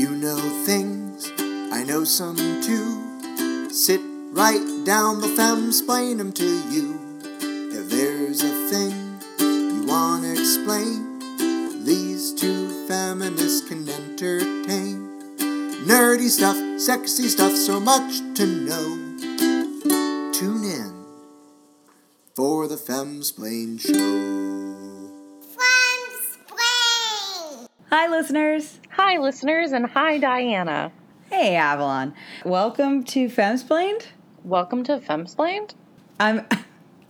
You know things, I know some too. Sit right down, the femsplain them to you. If there's a thing you want to explain, these two feminists can entertain. Nerdy stuff, sexy stuff, so much to know. Tune in for the Femsplain Show. Hi, listeners. Hi, listeners, and hi, Diana. Hey, Avalon. Welcome to Femsplained. Welcome to Femsplained. I'm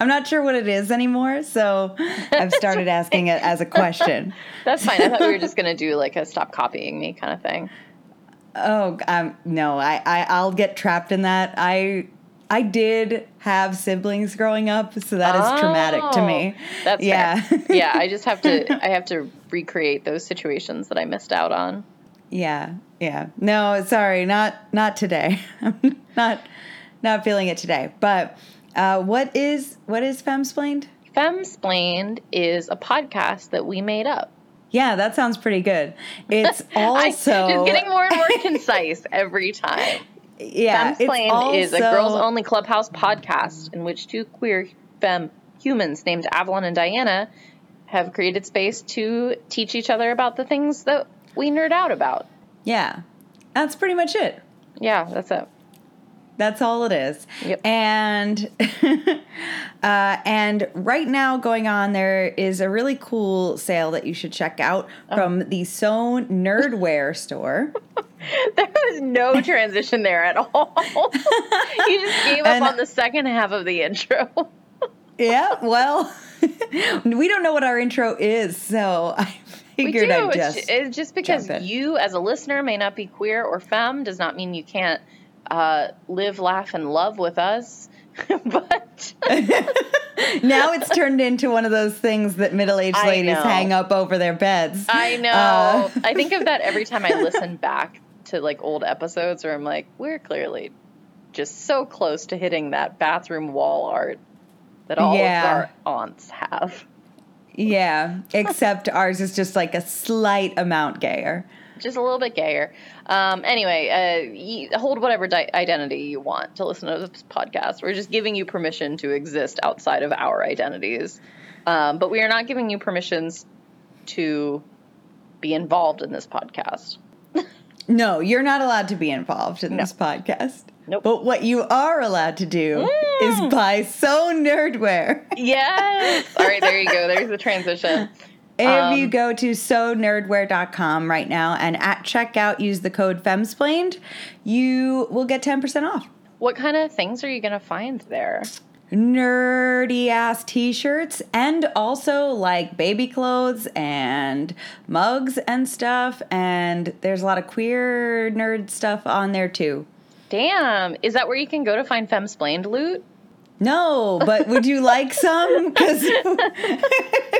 I'm not sure what it is anymore, so I've started asking it as a question. That's fine. I thought we were just gonna do like a stop copying me kind of thing. Oh, um, no, I, I I'll get trapped in that. I I did have siblings growing up, so that is traumatic to me. Oh, That's yeah, yeah. I just have to. I have to recreate those situations that I missed out on. yeah, yeah. No, sorry, not not today. I'm not not feeling it today. But uh, what is what is Femsplained? Femsplained is a podcast that we made up. Yeah, that sounds pretty good. It's I, also just getting more and more concise every time. yeah, it's Femsplained is a girls only clubhouse podcast in which two queer fem humans named Avalon and Diana have created space to teach each other about the things that we nerd out about. Yeah, that's pretty much it. Yeah, that's it. That's all it is. Yep. And uh, and right now going on there is a really cool sale that you should check out Oh. from the Sewn Nerdware store. There was no transition there at all. you just gave up And- on the second half of the intro. yeah, well, we don't know what our intro is, so I We figured do. I'd just it's just because you, as a listener, may not be queer or femme does not mean you can't uh, live, laugh, and love with us. but now it's turned into one of those things that middle-aged I ladies know. hang up over their beds. I know. Uh, I think of that every time I listen back to like old episodes where I'm like, we're clearly just so close to hitting that bathroom wall art that all Yeah. of our aunts have. yeah, except ours is just like a slight amount gayer. Just a little bit gayer. Um, anyway, uh, hold whatever di- identity you want to listen to this podcast. We're just giving you permission to exist outside of our identities. Um, but we are not giving you permissions to be involved in this podcast. No, you're not allowed to be involved in this podcast. Nope. But what you are allowed to do Mm. is buy so nerdwear. Yes. All right, there you go. There's the transition. If Um, you go to so nerdwear.com right now and at checkout use the code FEMSPLAINED, you will get 10% off. What kind of things are you going to find there? Nerdy ass t shirts and also like baby clothes and mugs and stuff. And there's a lot of queer nerd stuff on there too. Damn. Is that where you can go to find femsplained loot? No, but would you like some? Because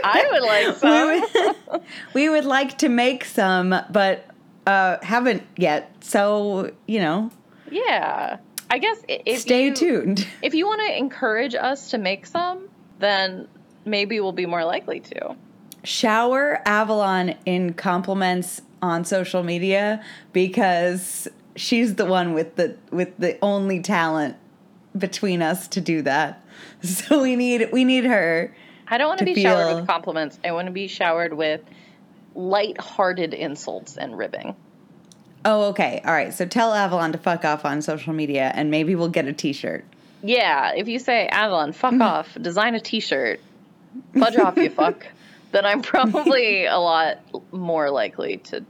I would like some. we, would, we would like to make some, but uh, haven't yet. So, you know, Yeah. I guess if stay you, tuned. If you want to encourage us to make some, then maybe we'll be more likely to. Shower Avalon in compliments on social media because she's the one with the with the only talent between us to do that. So we need we need her. I don't want to To be showered with compliments. I want to be showered with light-hearted insults and ribbing. Oh, okay. All right. So tell Avalon to fuck off on social media and maybe we'll get a t-shirt. Yeah, if you say, Avalon, fuck off, design a t-shirt, fudge off, you fuck, then I'm probably a lot more likely to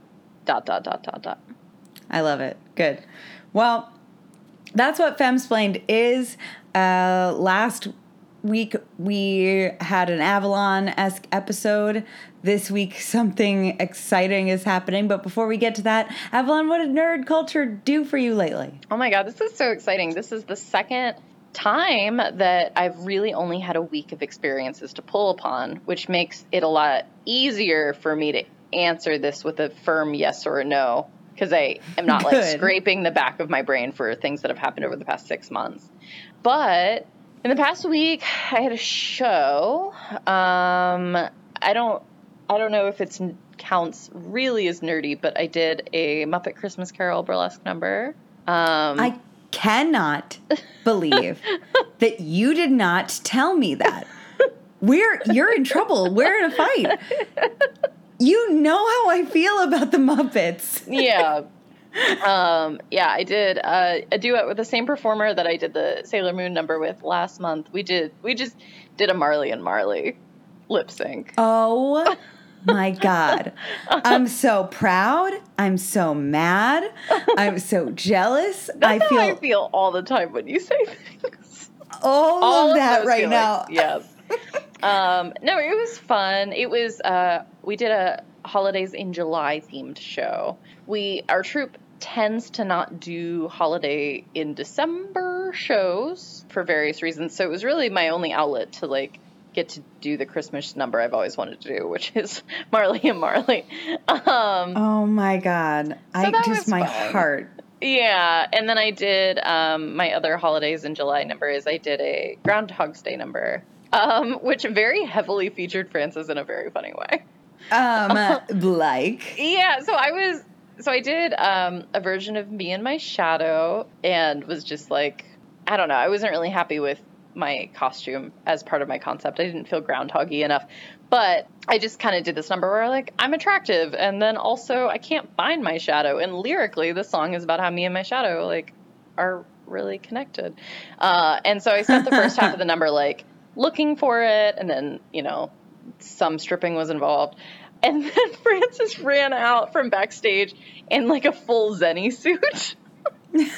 dot, dot, dot, dot, dot. I love it. Good. Well, that's what Femsplained is. Uh, last week we had an Avalon esque episode. This week something exciting is happening. But before we get to that, Avalon, what did nerd culture do for you lately? Oh my god, this is so exciting. This is the second time that I've really only had a week of experiences to pull upon, which makes it a lot easier for me to answer this with a firm yes or a no because I am not like scraping the back of my brain for things that have happened over the past six months. But in the past week, I had a show. Um, I don't I don't know if it counts really as nerdy, but I did a Muppet Christmas Carol burlesque number. Um, I cannot believe that you did not tell me that. We're you're in trouble. We're in a fight. You know how I feel about the Muppets. yeah. Um, yeah, I did uh, a duet with the same performer that I did the Sailor Moon number with last month. We did we just did a Marley and Marley lip sync. Oh my God. I'm so proud. I'm so mad. I'm so jealous. That's I feel, how I feel all the time when you say things. all, All of that right feelings. now. Yes. Um, no, it was fun. It was. Uh, we did a holidays in July themed show. We our troupe tends to not do holiday in December shows for various reasons. So it was really my only outlet to like get to do the Christmas number I've always wanted to do, which is Marley and Marley. Um, Oh my God. I that just, my fun. heart. Yeah, and then I did um, my other holidays in July number is I did a Groundhog's Day number, um, which very heavily featured Francis in a very funny way. Um, like, Yeah, so I was so I did um, a version of me and my shadow, and was just like, I don't know, I wasn't really happy with my costume as part of my concept. I didn't feel groundhoggy enough, but I just kind of did this number where like I'm attractive, and then also I can't find my shadow, and lyrically the song is about how me and my shadow like are really connected, uh, and so I spent the first half of the number like looking for it, and then you know some stripping was involved. And then Francis ran out from backstage in like a full zentai suit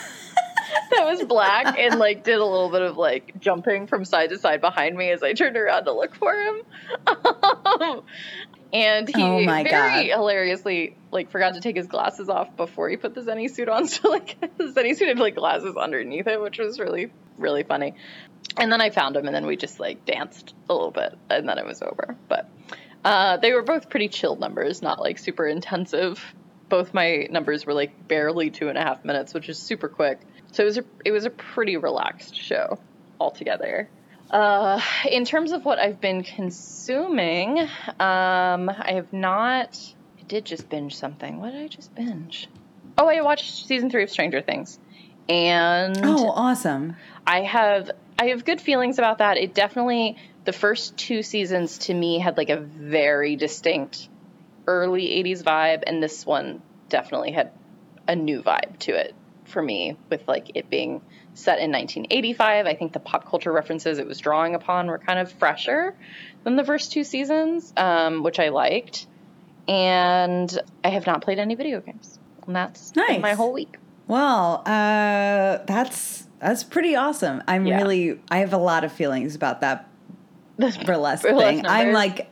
that was black and like did a little bit of like jumping from side to side behind me as I turned around to look for him. and he Oh very God. hilariously like forgot to take his glasses off before he put the zentai suit on. So like the zentai suit had like glasses underneath it, which was really, really funny. And then I found him and then we just like danced a little bit and then it was over. But uh, they were both pretty chill numbers, not like super intensive. Both my numbers were like barely two and a half minutes, which is super quick. So it was a, it was a pretty relaxed show altogether. Uh, in terms of what I've been consuming, um, I have not. I did just binge something. What did I just binge? Oh, I watched season three of Stranger Things, and oh, awesome. I have I have good feelings about that. It definitely the first two seasons to me had like a very distinct early 80s vibe and this one definitely had a new vibe to it for me with like it being set in 1985. I think the pop culture references it was drawing upon were kind of fresher than the first two seasons, um, which I liked. And I have not played any video games. And that's Nice. my whole week. Well, uh, that's that's pretty awesome. I'm Yeah. really I have a lot of feelings about that burlesque, Burlesque thing. I'm like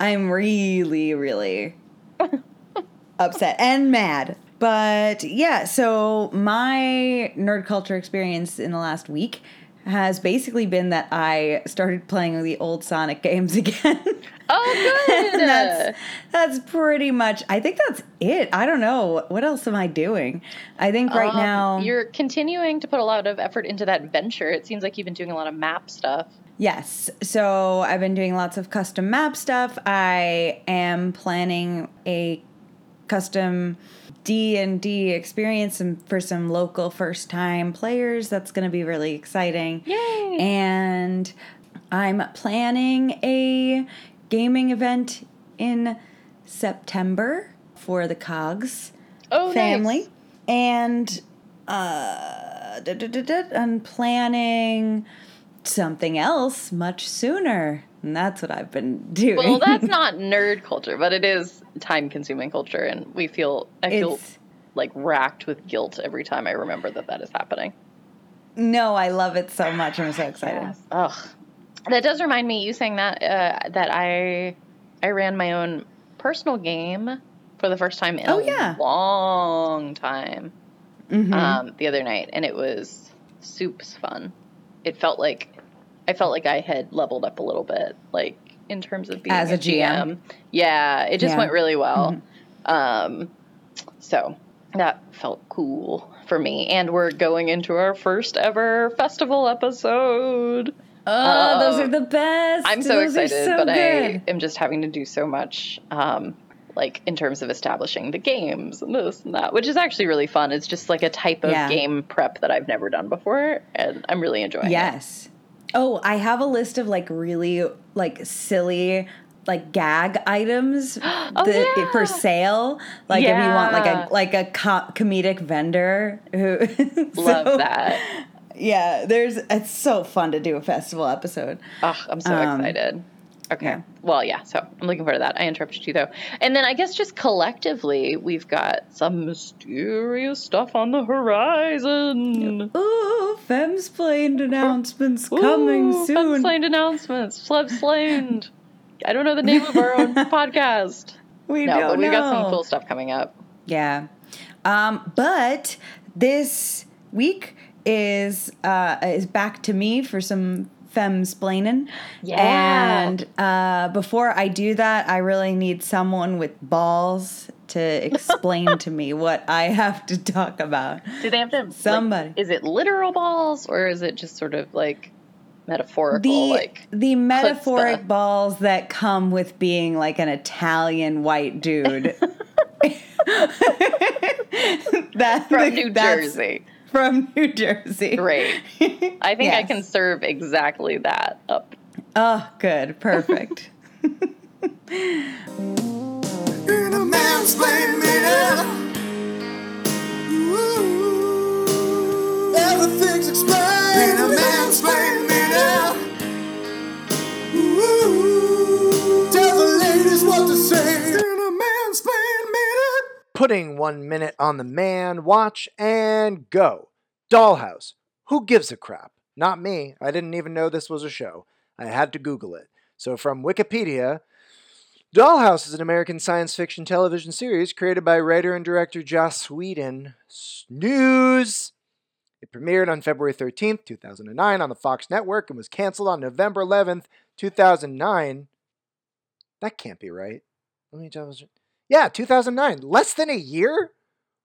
I'm really really upset and mad. But yeah, so my nerd culture experience in the last week has basically been that I started playing the old Sonic games again. Oh, good. that's that's pretty much I think that's it. I don't know. What else am I doing? I think right Um, now you're continuing to put a lot of effort into that venture. It seems like you've been doing a lot of map stuff. Yes. So I've been doing lots of custom map stuff. I am planning a custom D&D experience and for some local first-time players. That's going to be really exciting. Yay! And I'm planning a gaming event in September for the Cogs Oh, family. nice. And uh, I'm planning something else much sooner. And that's what I've been doing. Well, that's not nerd culture, but it is time-consuming culture, and we feel I feel It's- like racked with guilt every time I remember that that is happening. no, I love it so much. I'm so excited. Ugh. That does remind me. You saying that uh, that I I ran my own personal game for the first time in Oh, a yeah. long time. Mhm. um, the other night, and it was soups fun. It felt like I felt like I had leveled up a little bit, like in terms of being As a GM. Yeah, it just Yeah. went really well. Mhm. Um, so that felt cool for me. And we're going into our first ever festival episode. Oh, those are the best. I'm so Those excited, so but good. I am just having to do so much, um, like in terms of establishing the games and this and that, which is actually really fun. It's just like a type of Yeah. game prep that I've never done before, and I'm really enjoying it. Yes. Oh, I have a list of like really like silly like gag items that- Oh, yeah. for sale. Like if you want like a like a co- comedic vendor who Love So, that. Yeah, there's it's so fun to do a festival episode. Oh, I'm so Um, excited. Okay. yeah. Well, yeah. So I'm looking forward to that. I interrupted you though, and then I guess just collectively we've got some mysterious stuff on the horizon. Ooh, Femsplained announcements coming Ooh, soon. Unexplained announcements. Flebslained. I don't know the name of our own podcast. We No, don't but we've got some cool stuff coming up. Yeah. Um, but this week is uh, is back to me for some femsplaining. Yeah. And uh, before I do that, I really need someone with balls to explain to me what I have to talk about. Do they have to? like, Somebody. is it literal balls or is it just sort of like metaphorical? The like the metaphoric chutzpah. balls that come with being like an Italian white dude. that from New that's- Jersey. From New Jersey. Great. I think I can serve exactly that up. Oh, good. Perfect. In a mansplain minute. Everything's explained. In a mansplain minute. Ooh, tell the ladies what to say. In a mansplain minute. Putting one minute on the man, watch, and go. Dollhouse. Who gives a crap? Not me. I didn't even know this was a show. I had to Google it. So, from Wikipedia, Dollhouse is an American science fiction television series created by writer and director Joss Whedon. Snooze! It premiered on February 13th, 2009 on the Fox network and was canceled on November 11th, 2009. That can't be right. Let me just. Yeah, 2009. Less than a year?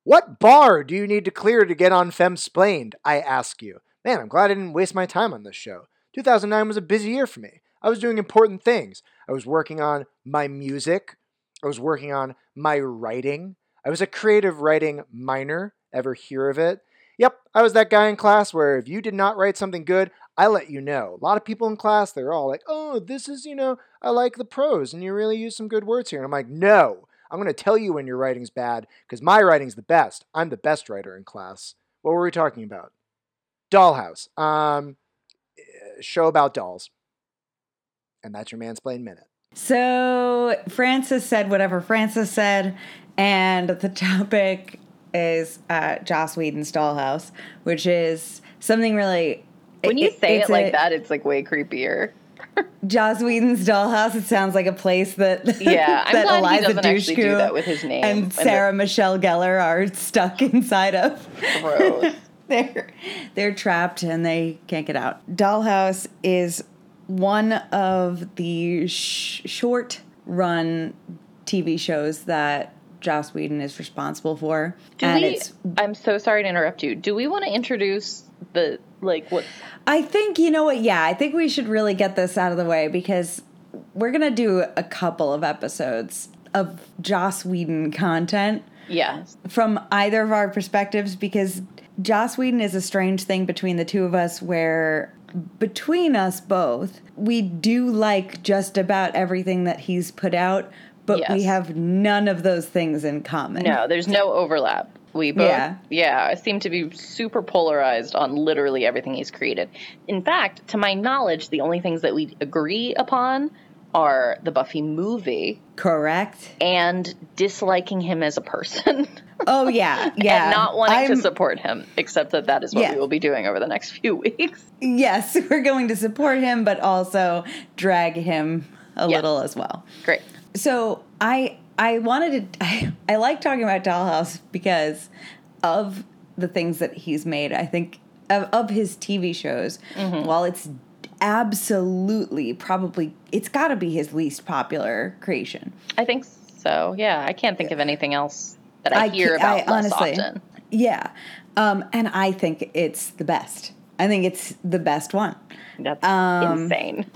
What bar do you need to clear to get on Femsplained? I ask you. Man, I'm glad I didn't waste my time on this show. 2009 was a busy year for me. I was doing important things. I was working on my music. I was working on my writing. I was a creative writing minor. Ever hear of it? Yep, I was that guy in class where if you did not write something good, I let you know. A lot of people in class, they're all like, oh, this is, you know, I like the prose and you really use some good words here. And I'm like, no, I'm going to tell you when your writing's bad because my writing's the best. I'm the best writer in class. What were we talking about? Dollhouse. Um, eh, show about dolls. And that's your mansplain minute. So Francis said whatever Francis said, and the topic is uh, Joss Whedon's Dollhouse, which is something really. When you say it's it like a- that, it's like way creepier. Joss Whedon's Dollhouse. It sounds like a place that Yeah, I'm that glad Eliza doesn't do Dushku that with his name. and And the- Sarah Michelle Gellar are stuck inside of. Gross. they're they're trapped and they can't get out. Dollhouse is one of the sh- short run TV shows that Joss Whedon is responsible for, Do and we? it's I'm so sorry to interrupt you. Do we want to introduce the like what? I think you know what? Yeah, I think we should really get this out of the way because we're gonna do a couple of episodes of Joss Whedon content Yeah, from either of our perspectives because Joss Whedon is a strange thing between the two of us where between us both we do like just about everything that he's put out but we have none of those things in common. no, there's no overlap. We both, Yeah. yeah, seem to be super polarized on literally everything he's created. In fact, to my knowledge, the only things that we agree upon are the Buffy movie Correct? and disliking him as a person. Oh yeah, yeah. and not wanting I'm- to support him, except that that is what Yeah. we will be doing over the next few weeks. Yes, we're going to support him but also drag him a Yes. little as well. Great. So I I wanted to I, I like talking about Dollhouse because of the things that he's made. I think of, of his TV shows. Mm-hmm. While it's absolutely probably it's got to be his least popular creation. I think so. Yeah, I can't think of anything else that I, hear ca- about less often. Yeah, um, and I think it's the best. I think it's the best one. That's Um, insane.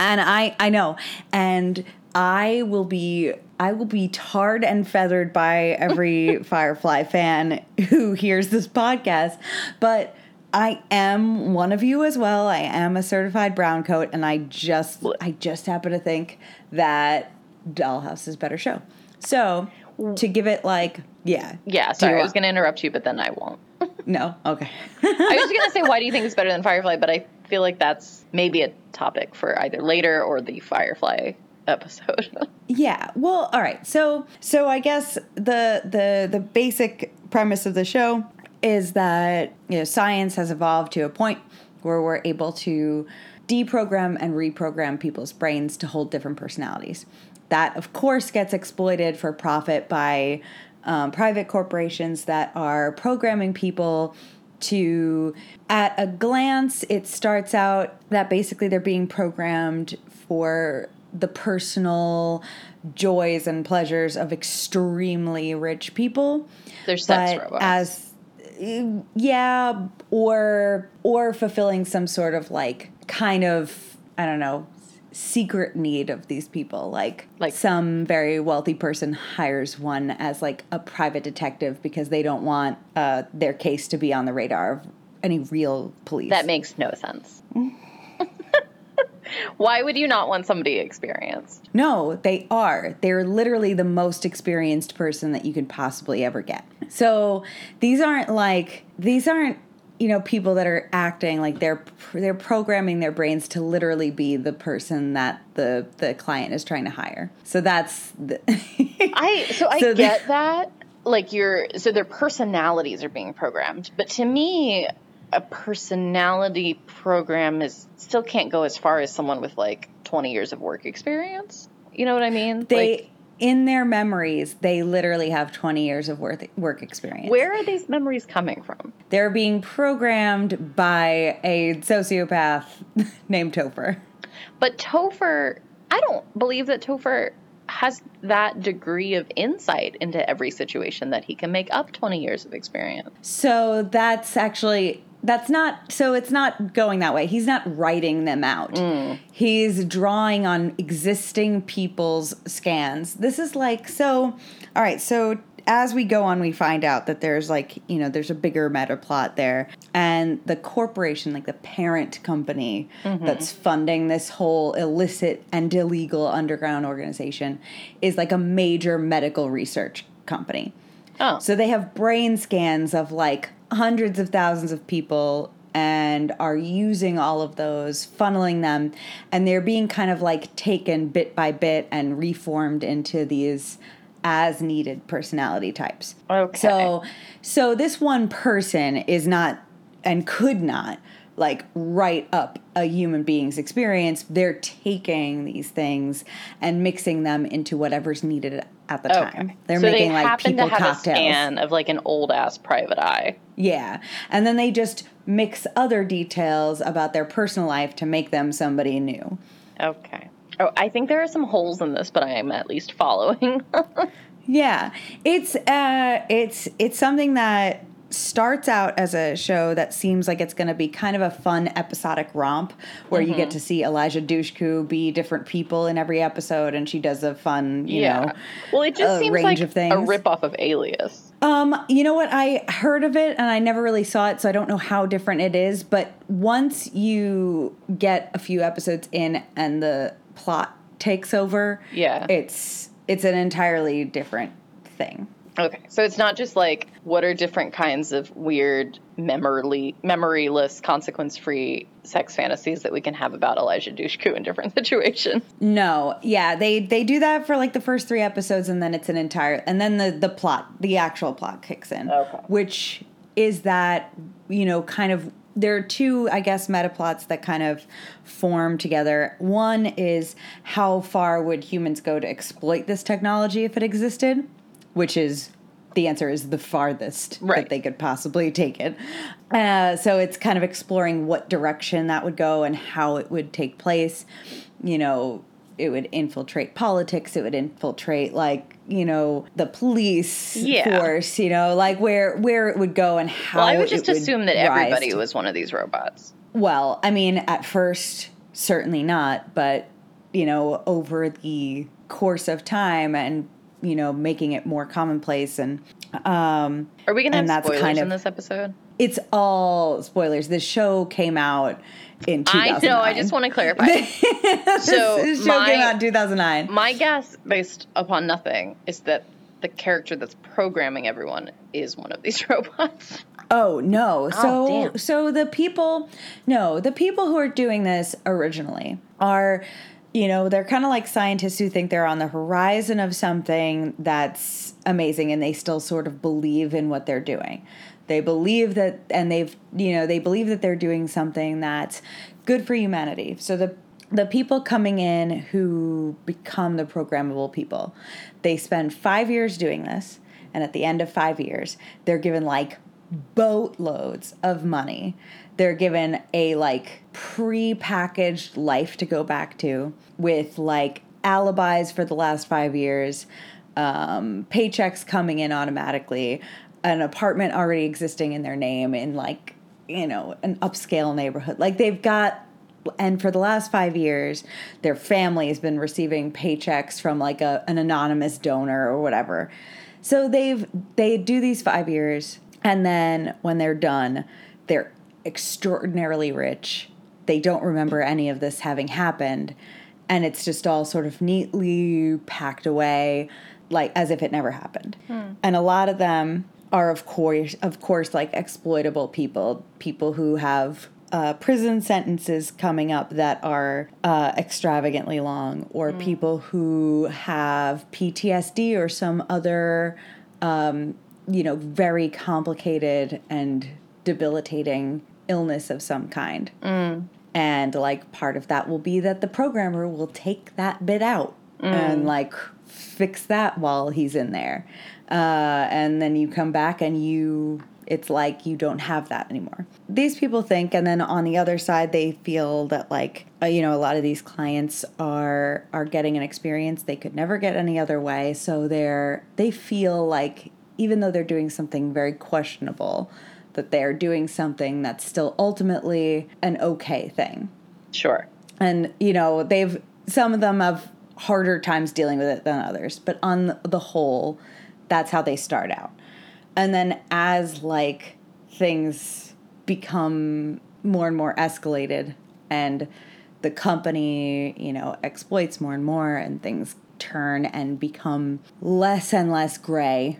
And I I know. And I will be I will be tarred and feathered by every Firefly fan who hears this podcast, but I am one of you as well. I am a certified brown coat and I just I just happen to think that Dollhouse is a better show. So, to give it like yeah. yeah, sorry, I was going to interrupt you, but then I won't. No. Okay. I was going to say, why do you think it's better than Firefly? But I feel like that's maybe a topic for either later or the Firefly episode. Yeah. Well, all right. So so I guess the the the basic premise of the show is that you know science has evolved to a point where we're able to deprogram and reprogram people's brains to hold different personalities. That of course gets exploited for profit by um, private corporations that are programming people to at a glance it starts out that basically they're being programmed for the personal joys and pleasures of extremely rich people They're sex but robots. as yeah or or fulfilling some sort of like kind of i don't know secret need of these people like Like- some very wealthy person hires one as like a private detective because they don't want uh, their case to be on the radar of any real police that makes no sense. why would you not want somebody experienced? No, they are. They're literally the most experienced person that you could possibly ever get. So these aren't like these aren't you know people that are acting like they're they're programming their brains to literally be the person that the the client is trying to hire. So that's the I so I So the- get that. Like your so their personalities are being programmed, but to me, a personality program is still can't go as far as someone with like twenty years of work experience. You know what I mean? they like, in their memories they literally have 20 years of work work experience. where are these memories coming from? They're being programmed by a sociopath named Topher. But Topher, I don't believe that Topher has that degree of insight into every situation that he can make up 20 years of experience. So that's actually that's not so it's not going that way. He's not writing them out. Mm. He's drawing on existing people's scans. This is like so all right, so as we go on we find out that there's like, you know, there's a bigger meta plot there and the corporation like the parent company mm-hmm. that's funding this whole illicit and illegal underground organization is like a major medical research company. Oh. So they have brain scans of like hundreds of thousands of people and are using all of those, funneling them, and they're being kind of like taken bit by bit and reformed into these as needed personality types. Okay. So so this one person is not and could not like write up a human being's experience. They're taking these things and mixing them into whatever's needed at the time. They're so making they like people to have cocktails. a scan of like an old ass private eye. Yeah. And then they just mix other details about their personal life to make them somebody new. Okay. Oh, I think there are some holes in this, but I am at least following. Yeah. It's uh it's it's something that starts out as a show that seems like it's going to be kind of a fun episodic romp where you get to see Eliza Dushku be different people in every episode and she does a fun, you know. well, it just a seems range like of a things. ripoff of Alias. Um, you know what? I heard of it and I never really saw it, so I don't know how different it is. But once you get a few episodes in and the plot takes over, Yeah. it's it's an entirely different thing. Okay, so it's not just like what are different kinds of weird, memory memoryless, consequence-free sex fantasies that we can have about Eliza Dushku in different situations. No, yeah, they they do that for like the first three episodes, and then it's an entire, and then the the plot, the actual plot kicks in, Okay. which is that you know kind of there are two, I guess, meta plots that kind of form together. One is how far would humans go to exploit this technology if it existed, which is the answer is the farthest Right. that they could possibly take it. Uh, so it's kind of exploring what direction that would go and how it would take place. You know, it would infiltrate politics it would infiltrate like you know the police Yeah. force you know like where where it would go and how Well, I would just assume that everybody to- was one of these robots. well i mean at first certainly not but you know over the course of time and you know making it more commonplace and um Are we going to And have that's spoilers kind in this episode? it's all spoilers the show came out in 2009 I know. I just want to clarify. So, this show came out in 2009 My guess, based upon nothing, is that the character that's programming everyone is one of these robots. Oh no. So damn. so the people no, the people who are doing this originally are you know, they're kind of like scientists who think they're on the horizon of something that's amazing and they still sort of believe in what they're doing. They believe that and they've you know, they believe that they're doing something that's good for humanity. So the the people coming in who become the programmable people, they spend 5 years doing this and at the end of 5 years, they're given like boatloads of money. They're given a like pre-packaged life to go back to with like alibis for the last five years, um, paychecks coming in automatically, an apartment already existing in their name in like you know an upscale neighborhood. Like they've got and for the last five years, their family has been receiving paychecks from like a, an anonymous donor or whatever. So they've they do these five years, and then when they're done, extraordinarily rich. They don't remember any of this having happened, and it's just all sort of neatly packed away, like as if it never happened. And a lot of them are, of course, of course, like exploitable people, people who have uh, prison sentences coming up that are uh, extravagantly long, or people who have PTSD or some other, um, you know, very complicated and debilitating illness of some kind. And like part of that will be that the programmer will take that bit out and like fix that while he's in there. Uh, and then you come back and you it's like you don't have that anymore. These people think, and then on the other side, they feel that like uh, you know a lot of these clients are are getting an experience they could never get any other way. So they're they feel like even though they're doing something very questionable, that they're doing something that's still ultimately an okay thing Sure. and you know they've some of them have harder times dealing with it than others but on the whole that's how they start out and then as like things become more and more escalated and the company you know exploits more and more and things turn and become less and less gray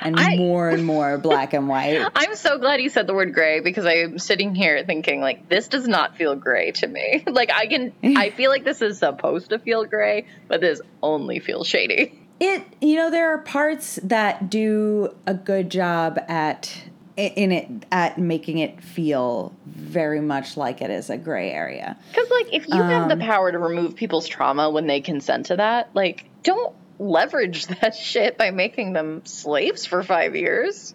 and I- more and more black and white I'm so glad you said the word gray because I'm sitting here thinking like this does not feel gray to me. like I can I feel like this is supposed to feel gray, but this only feels shady. It, you know, there are parts that do a good job at in it at making it feel very much like it is a gray area. Cuz like if you have the Um, power to remove people's trauma when they consent to that, like don't leverage that shit by making them slaves for 5 years.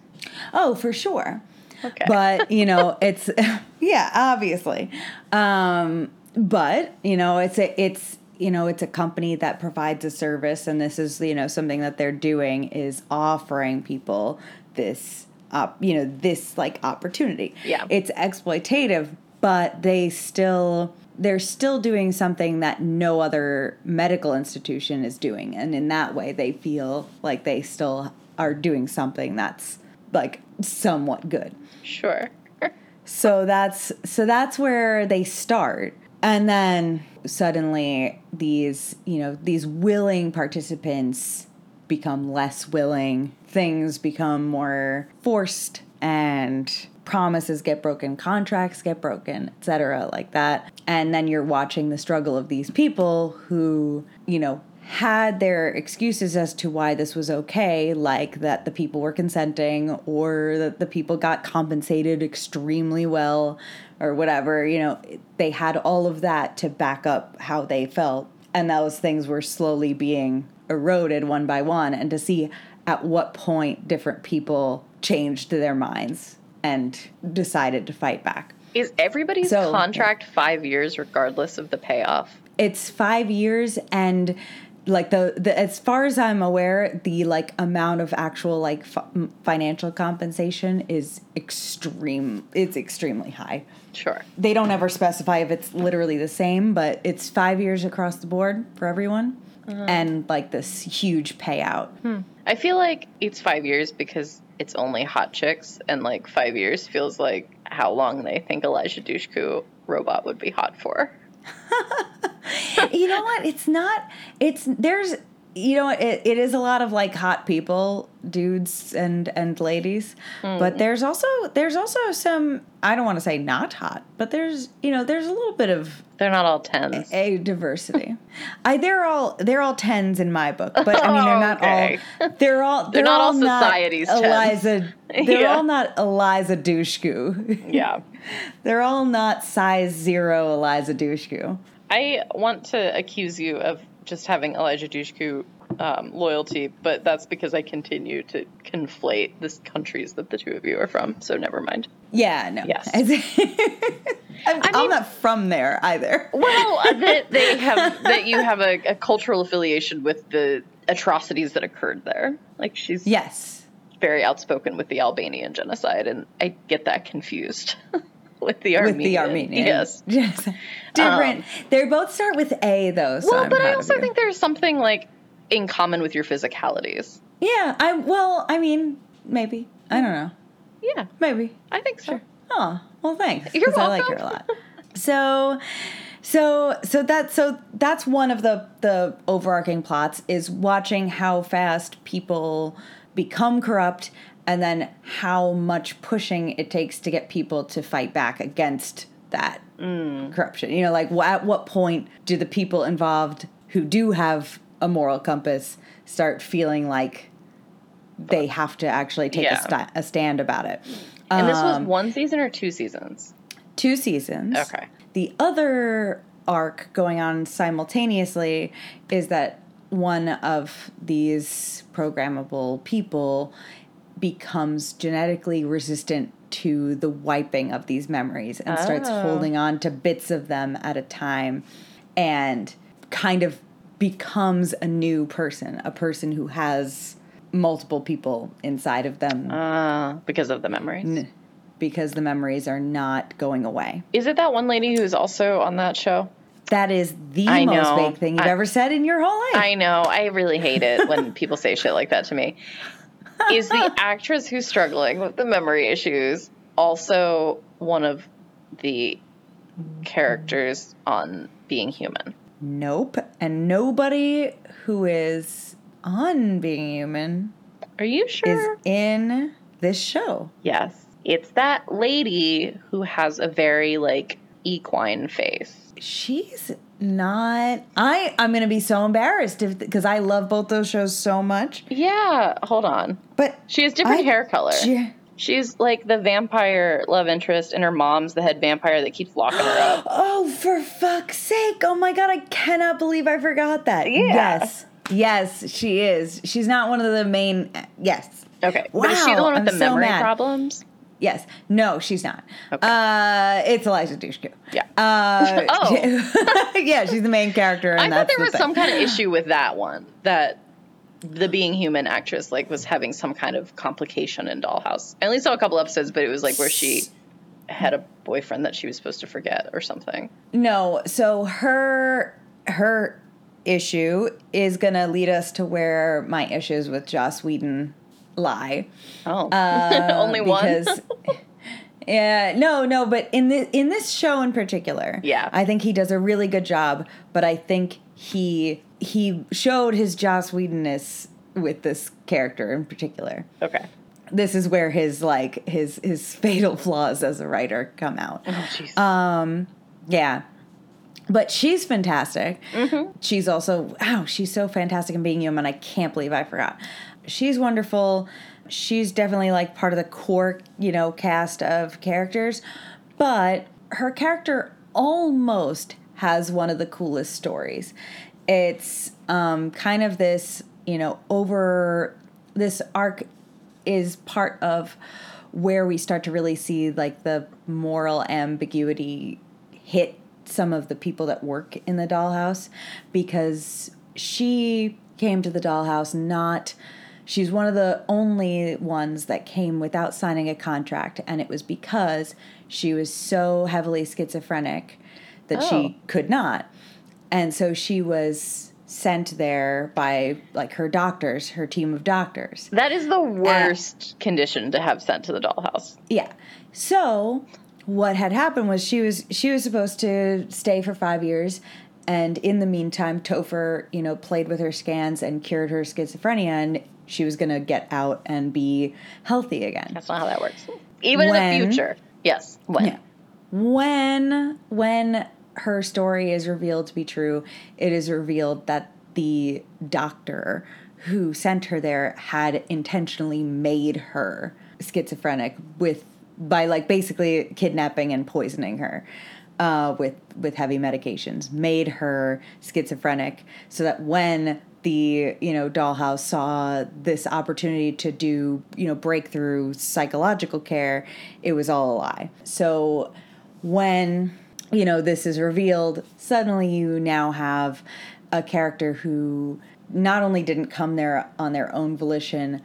Oh, for sure. Okay. But, you know, it's yeah, obviously. Um but, you know, it's a it's you know, it's a company that provides a service and this is, you know, something that they're doing is offering people this op, you know, this like opportunity. Yeah. It's exploitative, but they still they're still doing something that no other medical institution is doing and in that way they feel like they still are doing something that's like somewhat good. sure. So that's so that's where they start. And then suddenly these, you know, these willing participants become less willing. Things become more forced and promises get broken, contracts get broken, etc. like that. And then you're watching the struggle of these people who, you know, had their excuses as to why this was okay, like that the people were consenting or that the people got compensated extremely well or whatever, you know, they had all of that to back up how they felt. And those things were slowly being eroded one by one, and to see at what point different people changed their minds and decided to fight back. Is everybody's So- contract 5 years regardless of the payoff? it's five years and like the, the as far as i'm aware the like amount of actual like f- financial compensation is extreme it's extremely high Sure. they don't ever specify if it's literally the same but it's five years across the board for everyone mm-hmm. and like this huge payout hmm. I feel like it's five years because it's only hot chicks, and like five years feels like how long they think Eliza Dushku robot would be hot for. you know what? It's not. It's there's. You know, it, it is a lot of like hot people, dudes and and ladies, hmm. but there's also there's also some. I don't want to say not hot, but there's you know there's a little bit of They're not all tens. a diversity. I they're all they're all tens in my book, but I mean they're not oh, Okay. all they're all they're, not all not society's tens. Eliza. They're Yeah. all not Eliza Dushku. yeah. they're all not size zero Eliza Dushku. I want to accuse you of just having Eliza Dushku um, loyalty, but that's because I continue to conflate the countries that the two of you are from. So never mind. Yeah, no. Yes. I'm, I I'm mean- not from there either. Well, uh, that they have that you have a, a cultural affiliation with the atrocities that occurred there. Like she's Yes. very outspoken with the Albanian genocide, and I get that confused with the Armenian. With the Armenian. Yes. Yes. Um, Different. they both start with A though. So Well, I'm but I also think there's something like in common with your physicalities. Yeah, I well, I mean, maybe. I don't know. Yeah, Maybe. I think so. Oh, well, thanks. You're 'cause I like her a lot. So, so, so that, so that's one of the the overarching plots is watching how fast people become corrupt, and then how much pushing it takes to get people to fight back against that corruption. You know, like at what point do the people involved who do have a moral compass start feeling like they have to actually take Yeah. a, sta- a stand about it? And this was Um, one season or two seasons? two seasons. Okay. The other arc going on simultaneously is that one of these programmable people becomes genetically resistant to the wiping of these memories and starts Oh. holding on to bits of them at a time and kind of becomes a new person, a person who has multiple people inside of them Uh, because of the memories. because the memories are not going away. Is it that one lady who's also on that show? That is the I most know. vague thing you've I- ever said in your whole life. I know. I really hate it when people say shit like that to me. Is the actress who's struggling with the memory issues also one of the characters on Being Human? nope. And nobody who is on Being Human Are you sure? is in this show. yes. It's that lady who has a very like equine face. She's not. I I'm gonna be so embarrassed if because I love both those shows so much. Yeah, hold on. But She has different I- hair color. She- She's like the vampire love interest, and her mom's the head vampire that keeps locking her up. oh, for fuck's sake! Oh my god, I cannot believe I forgot that. Yeah. Yes, yes, she is. She's not one of the main. Yes, Okay, but is she the Wow, one with I'm the so memory mad. problems? Yes. No, she's not. Okay. Uh, it's Eliza Dushku. Yeah. Uh, Oh. yeah, she's the main character. And I thought there the was thing. some kind of issue with that one that the being human actress like was having some kind of complication in Dollhouse. I only saw a couple episodes, but it was like where she had a boyfriend that she was supposed to forget or something. No, so her her issue is gonna lead us to where my issues with Joss Whedon lie. Oh, Uh, only one. yeah no no but in this in this show in particular Yeah. i think he does a really good job but i think he he showed his joss whedonness with this character in particular okay. this is where his like his his fatal flaws as a writer come out Oh, jeez. um yeah but she's fantastic Mm-hmm. she's also wow she's so fantastic in being human i can't believe i forgot she's wonderful. She's definitely like part of the core you know cast of characters. But her character almost has one of the coolest stories. It's um kind of this you know over this arc is part of where we start to really see like the moral ambiguity hit some of the people that work in the dollhouse because she came to the dollhouse not she's one of the only ones that came without signing a contract and it was because she was so heavily schizophrenic that Oh. she could not and so she was sent there by like her doctors her team of doctors That is the worst condition to have sent to the dollhouse. yeah. So what had happened was she was she was supposed to stay for five years, and in the meantime, Topher, you know, played with her scans and cured her schizophrenia, and she was gonna get out and be healthy again. That's not how that works. Even in the future. Yes. When? Yeah. When when her story is revealed to be true, it is revealed that the doctor who sent her there had intentionally made her schizophrenic with by like basically kidnapping and poisoning her uh, with with heavy medications, made her schizophrenic, so that when the you know dollhouse saw this opportunity to do you know breakthrough psychological care, it was all a lie. So when you know this is revealed, suddenly you now have a character who not only didn't come there on their own volition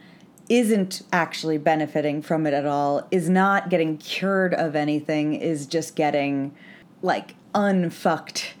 isn't actually benefiting from it at all, is not getting cured of anything, is just getting like unfucked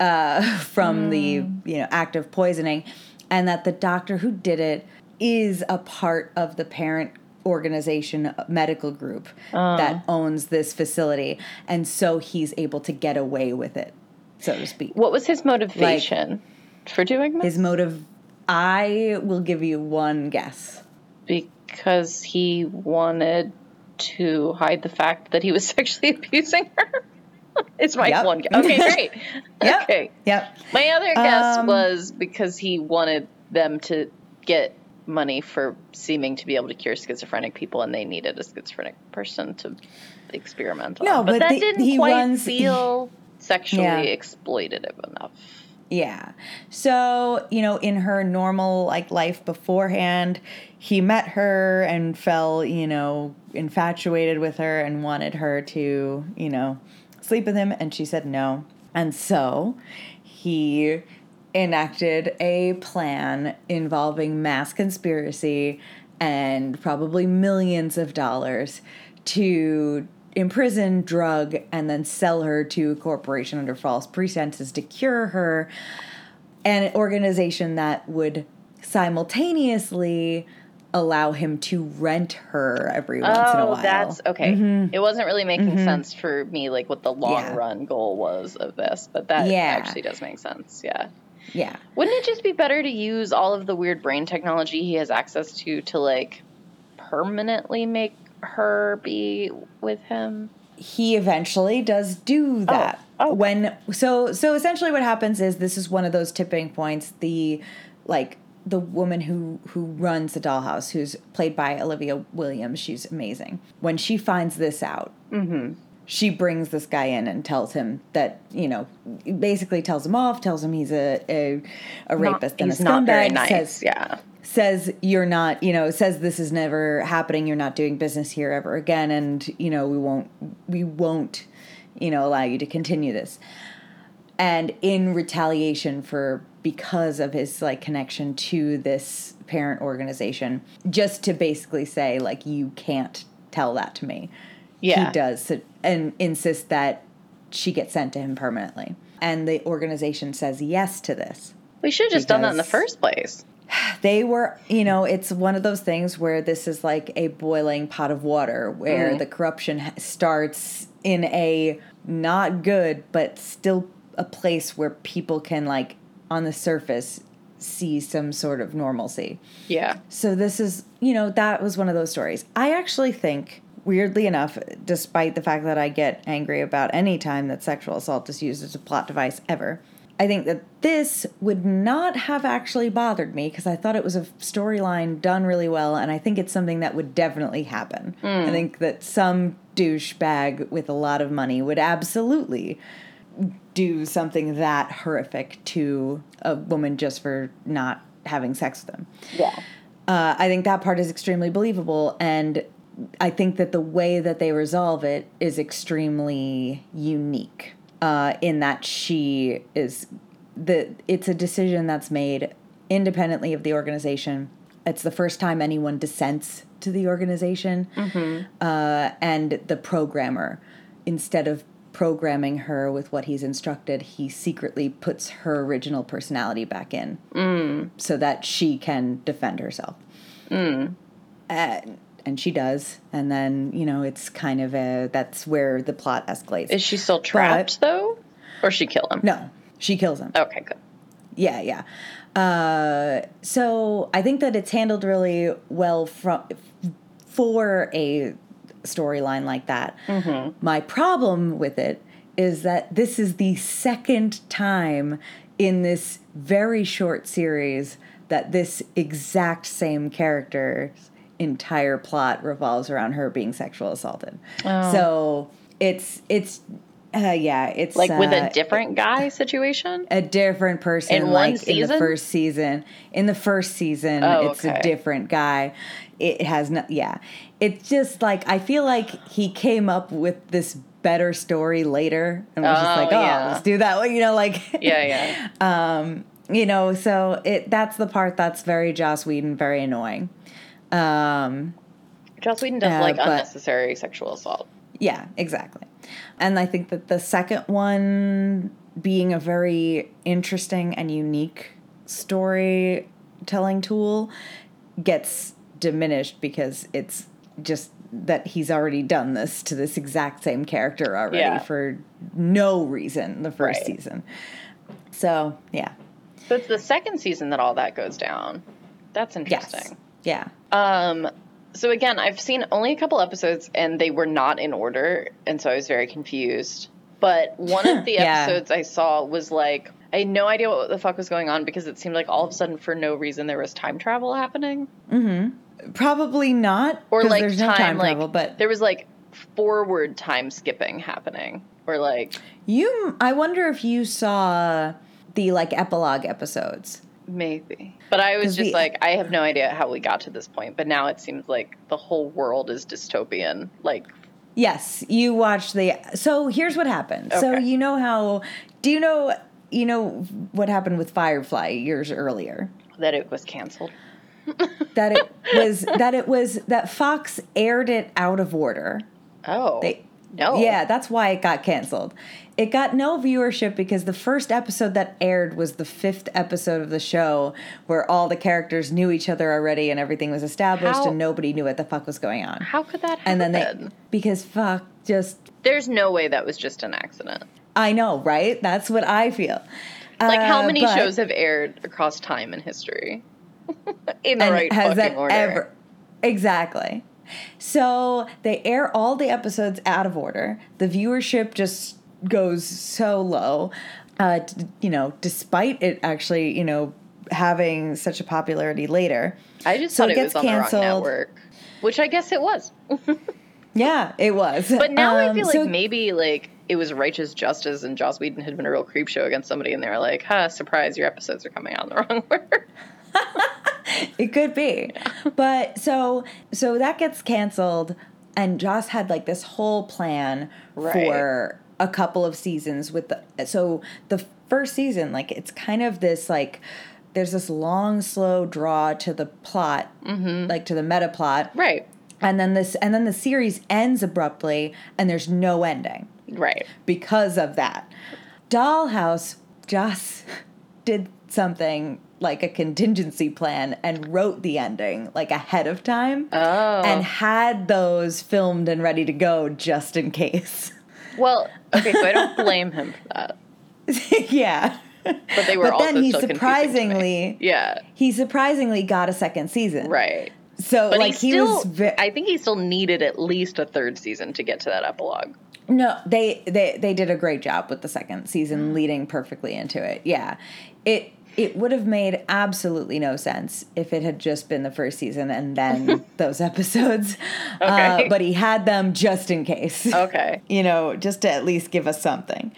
uh, from the you know act of poisoning, and that the doctor who did it is a part of the parent organization uh, medical group that owns this facility, and so he's able to get away with it, so to speak. What was his motivation for doing this? His motive, I will give you one guess. because he wanted to hide the fact that he was sexually abusing her. it's my Yep. one guess. Okay, great. Yep. Okay. Yep. My other guess Um, was because he wanted them to get money for seeming to be able to cure schizophrenic people and they needed a schizophrenic person to experiment on. No, but, but that the- didn't quite runs- feel sexually Yeah. exploitative enough. Yeah. So, you know, in her normal like life beforehand, he met her and fell, you know, infatuated with her and wanted her to, you know, sleep with him and she said no. And so, he enacted a plan involving mass conspiracy and probably millions of dollars to imprison, drug, and then sell her to a corporation under false pretenses to cure her. An organization that would simultaneously allow him to rent her every once in a Oh, while. that's okay. Mm-hmm. It wasn't really making mm-hmm. sense for me, like what the long Yeah. run goal was of this, but that Yeah. actually does make sense. Yeah. yeah. Wouldn't it just be better to use all of the weird brain technology he has access to to like permanently make her be with him? he eventually does do oh, that oh. when so so essentially what happens is this is one of those tipping points the like the woman who who runs the dollhouse who's played by olivia williams she's amazing when she finds this out she brings this guy in and tells him that you know basically tells him off tells him he's a a, a rapist and a not scumbag nice. says yeah. says you're not you know says this is never happening you're not doing business here ever again and you know we won't we won't you know allow you to continue this and in retaliation for because of his like connection to this parent organization just to basically say like you can't tell that to me Yeah. he does and insists that she gets sent to him permanently and the organization says yes to this We should have just done that in the first place. they were you know it's one of those things where this is like a boiling pot of water where mm-hmm. the corruption starts in a not good but still a place where people can like on the surface see some sort of normalcy Yeah. so this is, you know, that was one of those stories. I actually think, weirdly enough, despite the fact that I get angry about any time that sexual assault is used as a plot device ever, I think that this would not have actually bothered me because I thought it was a storyline done really well, and I think it's something that would definitely happen. Hmm. I think that some douchebag with a lot of money would absolutely do something that horrific to a woman just for not having sex with them. Yeah. Uh, I think that part is extremely believable, and I think that the way that they resolve it is extremely unique. uh, in that she is the it's a decision that's made independently of the organization. It's the first time anyone dissents to the organization, uh, and the programmer, instead of programming her with what he's instructed, he secretly puts her original personality back in, so that she can defend herself. Uh, and she does, and then you know it's kind of a that's where the plot escalates. Is she still trapped though, or she kill him? no, she kills him. Okay, good. Yeah, yeah. Uh, so I think that it's handled really well from for a storyline like that. My problem with it is that this is the second time in this very short series that this exact same character's entire plot revolves around her being sexual assaulted. So it's it's uh, yeah, it's Like with uh, a different guy situation. a different person In one like in the season? first season in the first season Oh, it's a different guy it has no yeah it's just like i feel like he came up with this better story later and was just Oh, like oh yeah. let's do that you know like Yeah, yeah. you know so it that's the part that's very joss whedon very annoying um Joss Whedon does Uh, like but- unnecessary sexual assault. Yeah, exactly. And I think that the second one being a very interesting and unique storytelling tool gets diminished because it's just that he's already done this to this exact same character already Yeah. for no reason the first Right. season. So, yeah. So it's the second season that all that goes down. That's Yes. interesting. Yeah. Um, so again, I've seen only a couple episodes and they were not in order, and so I was very confused. But one of the Yeah. episodes I saw was like I had no idea what the fuck was going on because it seemed like all of a sudden, for no reason, there was time travel happening, Probably not. Or like there's time, no time like travel, but there was like forward time skipping happening, or like you I wonder if you saw the like epilogue episodes. maybe. But I was just like, I have no idea how we got to this point. But now it seems like the whole world is dystopian. Like, Yes, you watched the. So here's what happened. So you know how? Do you know? You know what happened with Firefly years earlier? that it was canceled. That it was that it was that Fox aired it out of order. Oh, They, no. Yeah, that's why it got canceled. It got no viewership because the first episode that aired was the fifth episode of the show where all the characters knew each other already and everything was established How- and nobody knew what the fuck was going on. How could that happen? And then they because fuck just There's no way that was just an accident. I know, right? That's what I feel. Like, how Uh, many but- shows have aired across time and history? In the and right has fucking that order. ever exactly? So they air all the episodes out of order. The viewership just goes so low. Uh, you know, despite it actually, you know, having such a popularity later. I just so thought it it was on the wrong network, which I guess it was. Yeah, it was. But now I Um, feel like so- maybe like it was righteous justice and Joss Whedon had been a real creep show against somebody and they were like, huh, surprise, your episodes are coming out in the wrong order. It could be. But so so that gets canceled and Joss had like this whole plan Right. for a couple of seasons with the so the first season like it's kind of this like there's this long slow draw to the plot mm-hmm. like to the meta plot right. and then this and then the series ends abruptly and there's no ending Right. because of that. Dollhouse just did something like a contingency plan and wrote the ending like ahead of time Oh. and had those filmed and ready to go just in case. Well, okay, so I don't blame him for that. yeah. But they were But also then he still confusing to me. surprisingly Yeah. he surprisingly got a second season. Right. So But like he he, was ve- I think he still needed at least a third season to get to that epilogue. No, they they they did a great job with the second Mm. season leading perfectly into it. Yeah. It it would have made absolutely no sense if it had just been the first season and then those episodes. Okay. Uh, but he had them just in case. Okay. you know, just to at least give us something.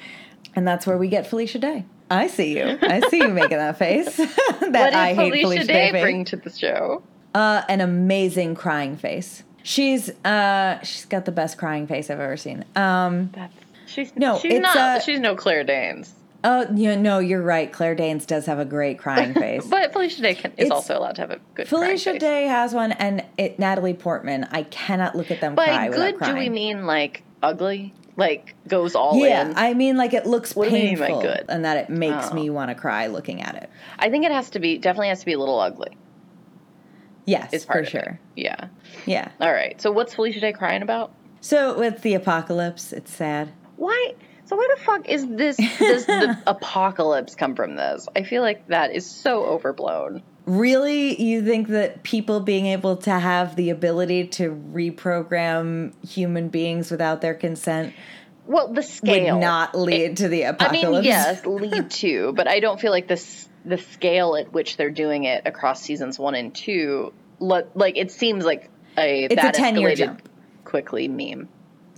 And that's where we get Felicia Day. I see you. I see you making that face. that What did I hate Felicia, Felicia Day face. bring to the show? Uh, an amazing crying face. She's uh she's got the best crying face I've ever seen. Um That's She's No, she's not. uh, she's no Claire Danes. Oh, you no, you're right. Claire Danes does have a great crying face. But Felicia Day can, is It's- also allowed to have a good crying Felicia. Day has one, and it, Natalie Portman. I cannot look at them By good, do we mean like ugly? Like goes all yeah, in? Yeah, I mean like it looks What do you mean by painful, good? and that it makes Oh. me want to cry looking at it. I think it has to be definitely has to be a little ugly. Yes, it's part for sure. it. Yeah. Yeah. All right. So what's Felicia Day crying about? So with the apocalypse, it's sad. Why? So where the fuck is this? Does the apocalypse come from this? I feel like that is so overblown. Really, you think that people being able to have the ability to reprogram human beings without their consent Well, the scale would not lead to the apocalypse. I mean, yes, lead to, but I don't feel like this the scale at which they're doing it across seasons one and two. Like it seems like a It's a that 10-year jump. quickly meme.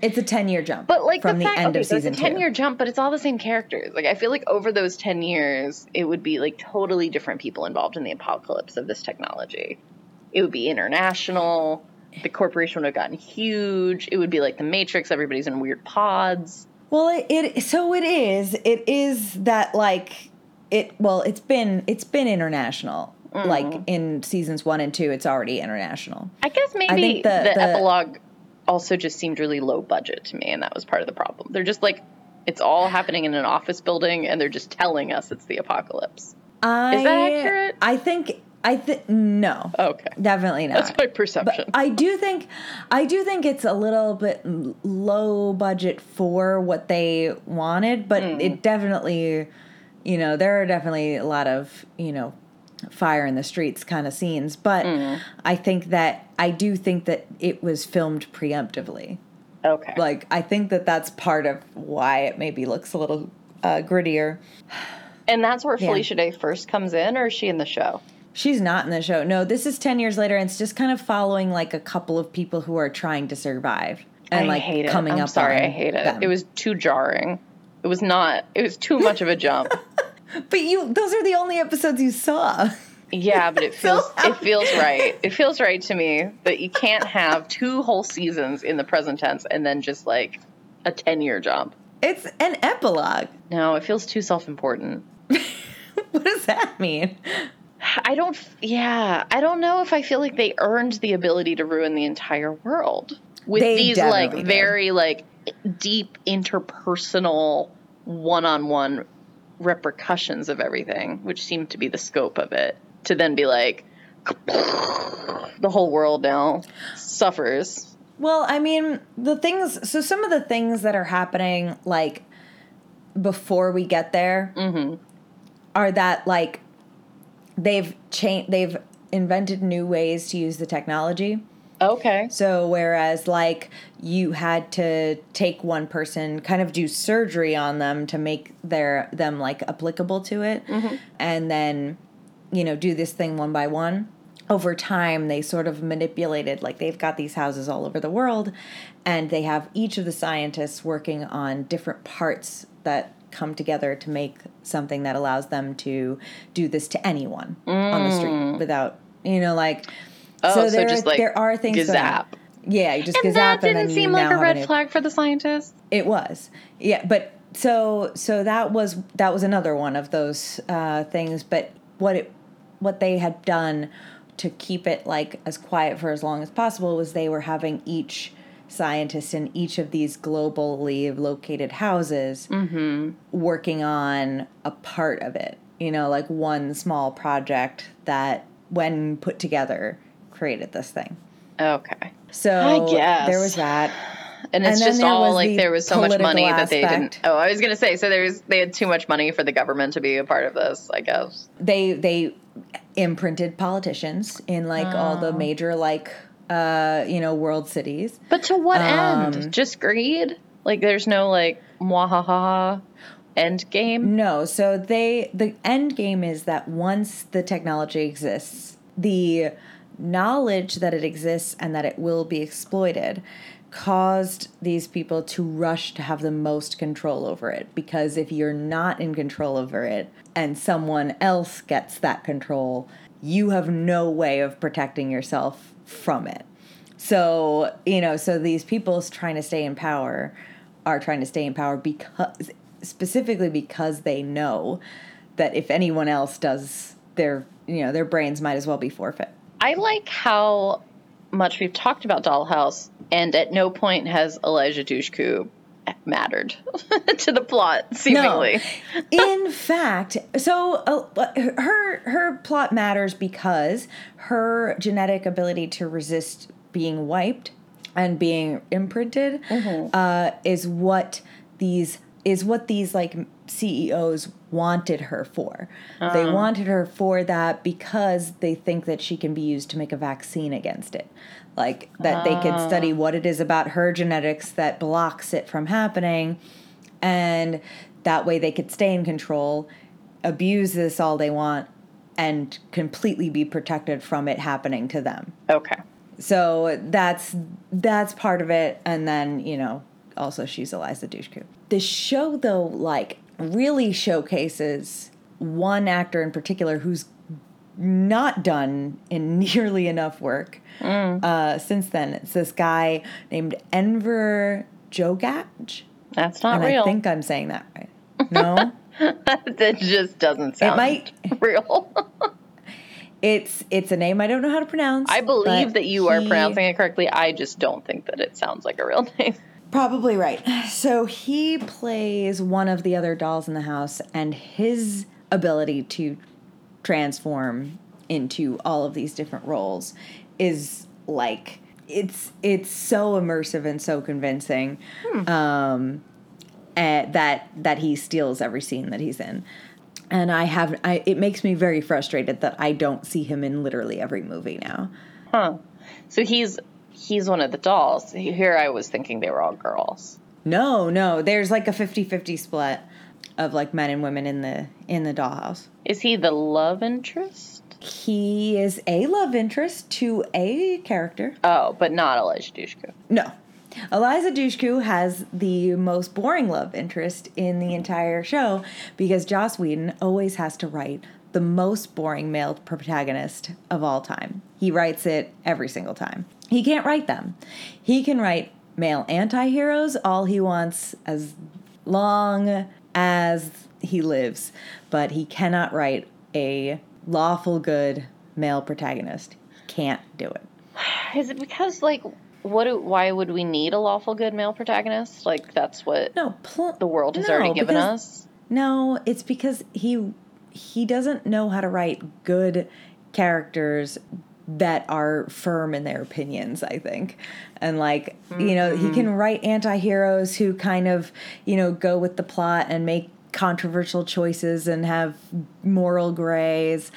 It's a ten year jump, But like from the, the, end okay, of so it's season a ten two. year jump, but it's all the same characters. Like I feel like over those ten years, it would be like totally different people involved in the apocalypse of this technology. It would be international. The corporation would have gotten huge. It would be like the Matrix. Everybody's in weird pods. Well, it, it so it is. It is that like it. Well, it's been it's been international. Mm-hmm. Like in seasons one and two, it's already international. I guess maybe think the, the- the- epilogue also just seemed really low budget to me, and that was part of the problem. They're just like, it's all happening in an office building, and they're just telling us it's the apocalypse. I, that accurate? I think I think no, Okay, definitely not. that's my perception. But I do think I do think it's a little bit low budget for what they wanted, but Hmm. it definitely, you know, there are definitely a lot of you know fire in the streets kind of scenes. But Hmm. I think that I do think that it was filmed preemptively. okay, Like I think that that's part of why it maybe looks a little uh, grittier. and that's where Yeah. Felicia Day first comes in, or is she in the show? She's not in the show. No, this is 10 years later and it's just kind of following like a couple of people who are trying to survive and I like hate it. coming I'm up sorry, I hate it. them. It was too jarring. It was not. It was too much of a jump. But you those are the only episodes you saw. Yeah, but it feels it feels right. It feels right to me that you can't have two whole seasons in the present tense and then just like a ten year jump. It's an epilogue. No, it feels too self important. What does that mean? I don't. Yeah, I don't know if I feel like they earned the ability to ruin the entire world with They these like did. very like deep interpersonal one-on-one repercussions of everything, which seemed to be the scope of it. To then be like, the whole world now suffers. Well, I mean, the things so some of the things that are happening like before we get there Mm-hmm. are that like they've changed they've invented new ways to use the technology. Okay. So whereas like you had to take one person, kind of do surgery on them to make their them like applicable to it, mm-hmm. and then you know do this thing one by one. Over time, they sort of manipulated like they've got these houses all over the world, and they have each of the scientists working on different parts that come together to make something that allows them to do this to anyone on the street mm. without you know like Oh, so, there, just are, like there are things going on. gazap. Yeah, you just And gazap that didn't then you seem like a red flag for the scientists. It was, yeah, but so so that was that was another one of those uh, things. But what it what they had done to keep it like as quiet for as long as possible was they were having each scientist in each of these globally located houses working on a part of it. You know, like one small project that, when put together, created this thing. Okay. So I guess. there was that. And it's And just all like the there was so much money that they didn't. Oh, I was gonna say so. There's they had too much money for the government to be a part of this. I guess. they they imprinted politicians in like all Oh. the major like uh you know world cities But to what Um, end? Just greed? Like there's no like mwahaha end game. no so they the end game is that once the technology exists the knowledge that it exists and that it will be exploited caused these people to rush to have the most control over it because if you're not in control over it and someone else gets that control you have no way of protecting yourself from it so you know so these people trying to stay in power are trying to stay in power because specifically because they know that if anyone else does their you know their brains might as well be forfeit. I like how much we've talked about Dollhouse, and at no point has Eliza Dushku mattered to the plot, seemingly. No. In fact, so uh, her her plot matters because her genetic ability to resist being wiped and being imprinted mm-hmm. uh, is what these is what these like CEOs wanted her for. They wanted her for that because they think that she can be used to make a vaccine against it. Like that they could study ah. what it is about her genetics that blocks it from happening and that way they could stay in control, abuse this all they want and completely be protected from it happening to them. Okay. So that's that's part of it and then, you know, also she's Eliza Dushku. The show though like really showcases one actor in particular who's not done in nearly enough work mm. uh, since then. It's this guy named Enver Gjokaj. That's not and real. I think I'm saying that right. No, that just doesn't sound it might, real. it's it's a name I don't know how to pronounce. I believe that you he, are pronouncing it correctly. I just don't think that it sounds like a real name. Probably right. So he plays one of the other dolls in the house, and his ability to transform into all of these different roles is like it's it's so immersive and so convincing hmm. um, that that he steals every scene that he's in and i have I, it makes me very frustrated that i don't see him in literally every movie now huh so he's he's one of the dolls. Here I was thinking they were all girls. No, no. There's like a 50-50 split of like men and women in the in the dollhouse. Is he the love interest? He is a love interest to a character. Oh, but not Eliza Dushku. No. Eliza Dushku has the most boring love interest in the entire show because Joss Whedon always has to write the most boring male protagonist of all time. He writes it every single time. He can't write them. He can write male anti heroes all he wants as long as he lives, but he cannot write a lawful good male protagonist. Can't do it. Is it because, like, what? Do, why would we need a lawful good male protagonist? Like, that's what no pl- the world has no, already given because, us. No, it's because he he doesn't know how to write good characters that are firm in their opinions, I think. And like, mm-hmm. you know, he can mm-hmm. write anti-heroes who kind of, you know, go with the plot and make controversial choices and have moral grays.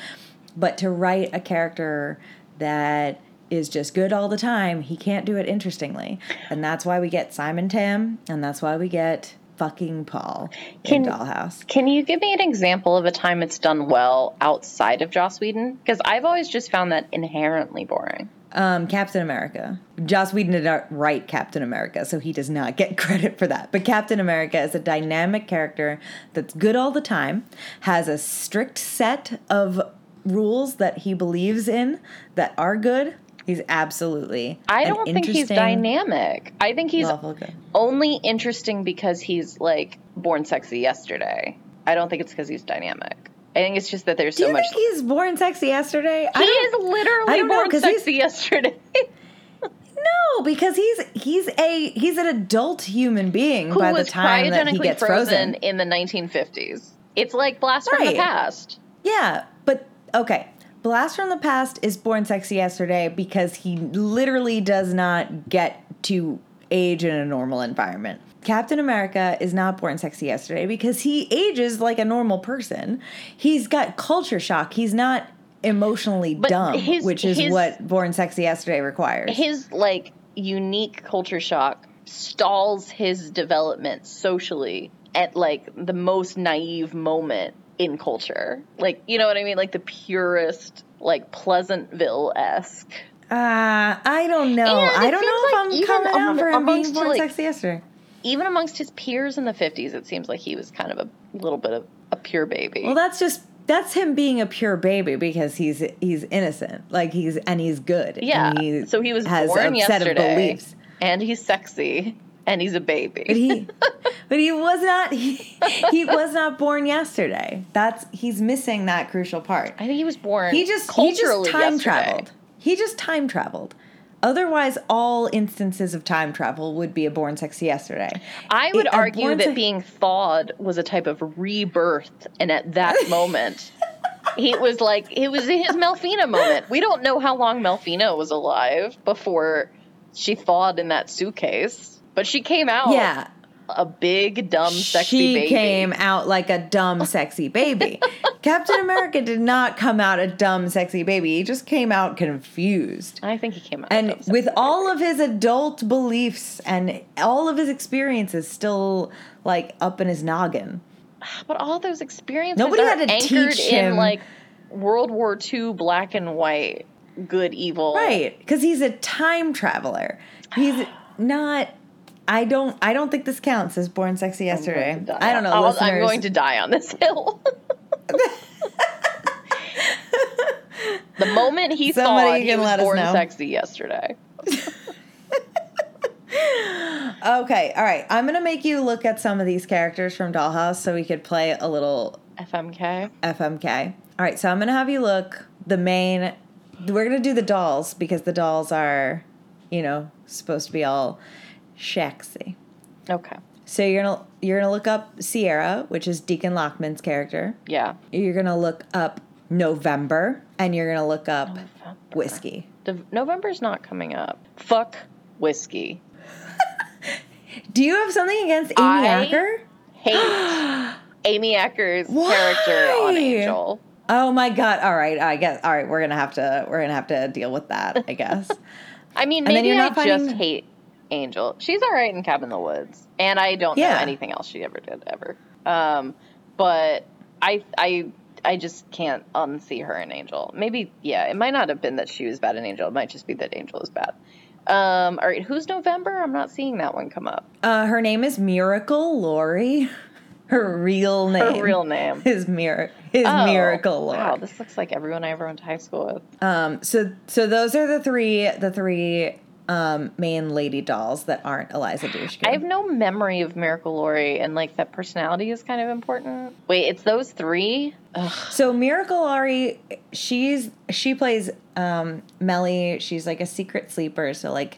But to write a character that is just good all the time, he can't do it interestingly. And that's why we get Simon Tam and that's why we get fucking Paul can, in Dollhouse. Can you give me an example of a time it's done well outside of Joss Whedon? Because I've always just found that inherently boring. Um, Captain America. Joss Whedon did not write Captain America, so he does not get credit for that. But Captain America is a dynamic character that's good all the time, has a strict set of rules that he believes in that are good, He's absolutely. I don't think he's dynamic. I think he's only interesting because he's like born sexy yesterday. I don't think it's because he's dynamic. I think it's just that there's Do so you much. Think he's born sexy yesterday. He is literally born sexy yesterday. no, because he's he's a he's an adult human being Who by the time that he gets frozen, frozen, in the 1950s. It's like Blast right. from the Past. Yeah, but okay. Blast from the Past is Born Sexy Yesterday because he literally does not get to age in a normal environment. Captain America is not born sexy yesterday because he ages like a normal person. He's got culture shock. He's not emotionally but dumb, his, which is his, what born sexy yesterday requires. His like unique culture shock stalls his development socially at like the most naive moment in culture. Like, you know what I mean? Like the purest, like Pleasantville esque. Uh, I don't know. I don't know like if I'm coming out for him being born like, sexy yesterday. Even amongst his peers in the 50s, it seems like he was kind of a little bit of a pure baby. Well, that's just that's him being a pure baby because he's he's innocent, like he's and he's good. Yeah. He so he was has born a yesterday, set of beliefs, and he's sexy and he's a baby. But he, but he was not. He, he was not born yesterday. That's he's missing that crucial part. I think he was born. He just he just time yesterday. traveled. He just time traveled. Otherwise, all instances of time travel would be a born sexy yesterday. I would a argue that sex- being thawed was a type of rebirth, and at that moment, he was like, it was his Melfina moment. We don't know how long Melfina was alive before she thawed in that suitcase, but she came out yeah, a big, dumb, sexy she baby. came out like a dumb, sexy baby. Captain America did not come out a dumb, sexy baby. He just came out confused. I think he came out. And with all baby. of his adult beliefs and all of his experiences still like up in his noggin. but all those experiences Nobody had to anchored teach in him- like World War II black and white, good, evil. Right, because he's a time traveler. He's not. I don't. I don't think this counts as born sexy oh yesterday. I don't know. Oh, I'll- listeners. I'm going to die on this hill. the moment he Somebody thought he was born sexy yesterday. Okay, all right. I'm gonna make you look at some of these characters from Dollhouse so we could play a little FMK. FMK. All right, so I'm gonna have you look the main. We're gonna do the dolls because the dolls are, you know, supposed to be all sexy. Okay. So you're gonna you're gonna look up Sierra, which is Dichen Lachman's character. Yeah. You're gonna look up November, and you're gonna look up whiskey. The, November's not coming up. Fuck whiskey. Do you have something against Amy I- Acker? Hate Amy Acker's Why? character on Angel. Oh my god! All right, I guess. All right, we're gonna have to we're gonna have to deal with that. I guess. I mean, And maybe you're I not finding- just hate Angel. She's all right in Cabin in the Woods, and I don't know anything else she ever did ever. Um, but I, I, I just can't unsee her in Angel. Maybe, yeah, it might not have been that she was bad in Angel. It might just be that Angel is bad. Um, all right, who's November? I'm not seeing that one come up. Uh, her name is Miracle Laurie. Her real name. Her real name. is Mir- is Oh, Miracle Laurie. Wow, this looks like everyone I ever went to high school with. Um, so so those are the three the three um, main lady dolls that aren't Eliza Dushku. I have no memory of Miracle Laurie, and like that personality is kind of important. Wait, it's those three? Ugh. So Miracle Laurie, she's she plays um, Mellie. She's like a secret sleeper. So like,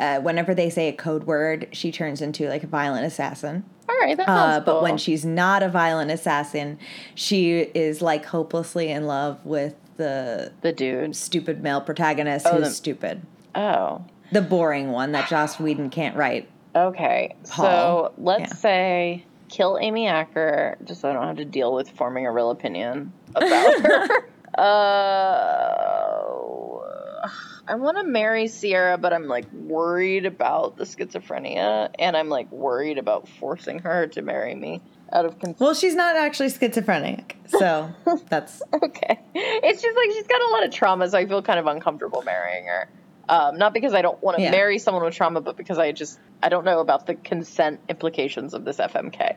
uh, whenever they say a code word, she turns into like a violent assassin. All right, that Uh, but cool. when she's not a violent assassin, she is like hopelessly in love with the the dude. stupid male protagonist Oh, who's the- stupid, Oh, the boring one that Joss Whedon can't write. okay. Paul. So let's Yeah. say kill Amy Acker, just so I don't have to deal with forming a real opinion about her. uh, I want to marry Sierra, but I'm like worried about the schizophrenia, and I'm like worried about forcing her to marry me out of consent. Well, she's not actually schizophrenic, so that's Okay. It's just like she's got a lot of trauma, so I feel kind of uncomfortable marrying her. Um, not because I don't want to Yeah. marry someone with trauma, but because I just I don't know about the consent implications of this FMK.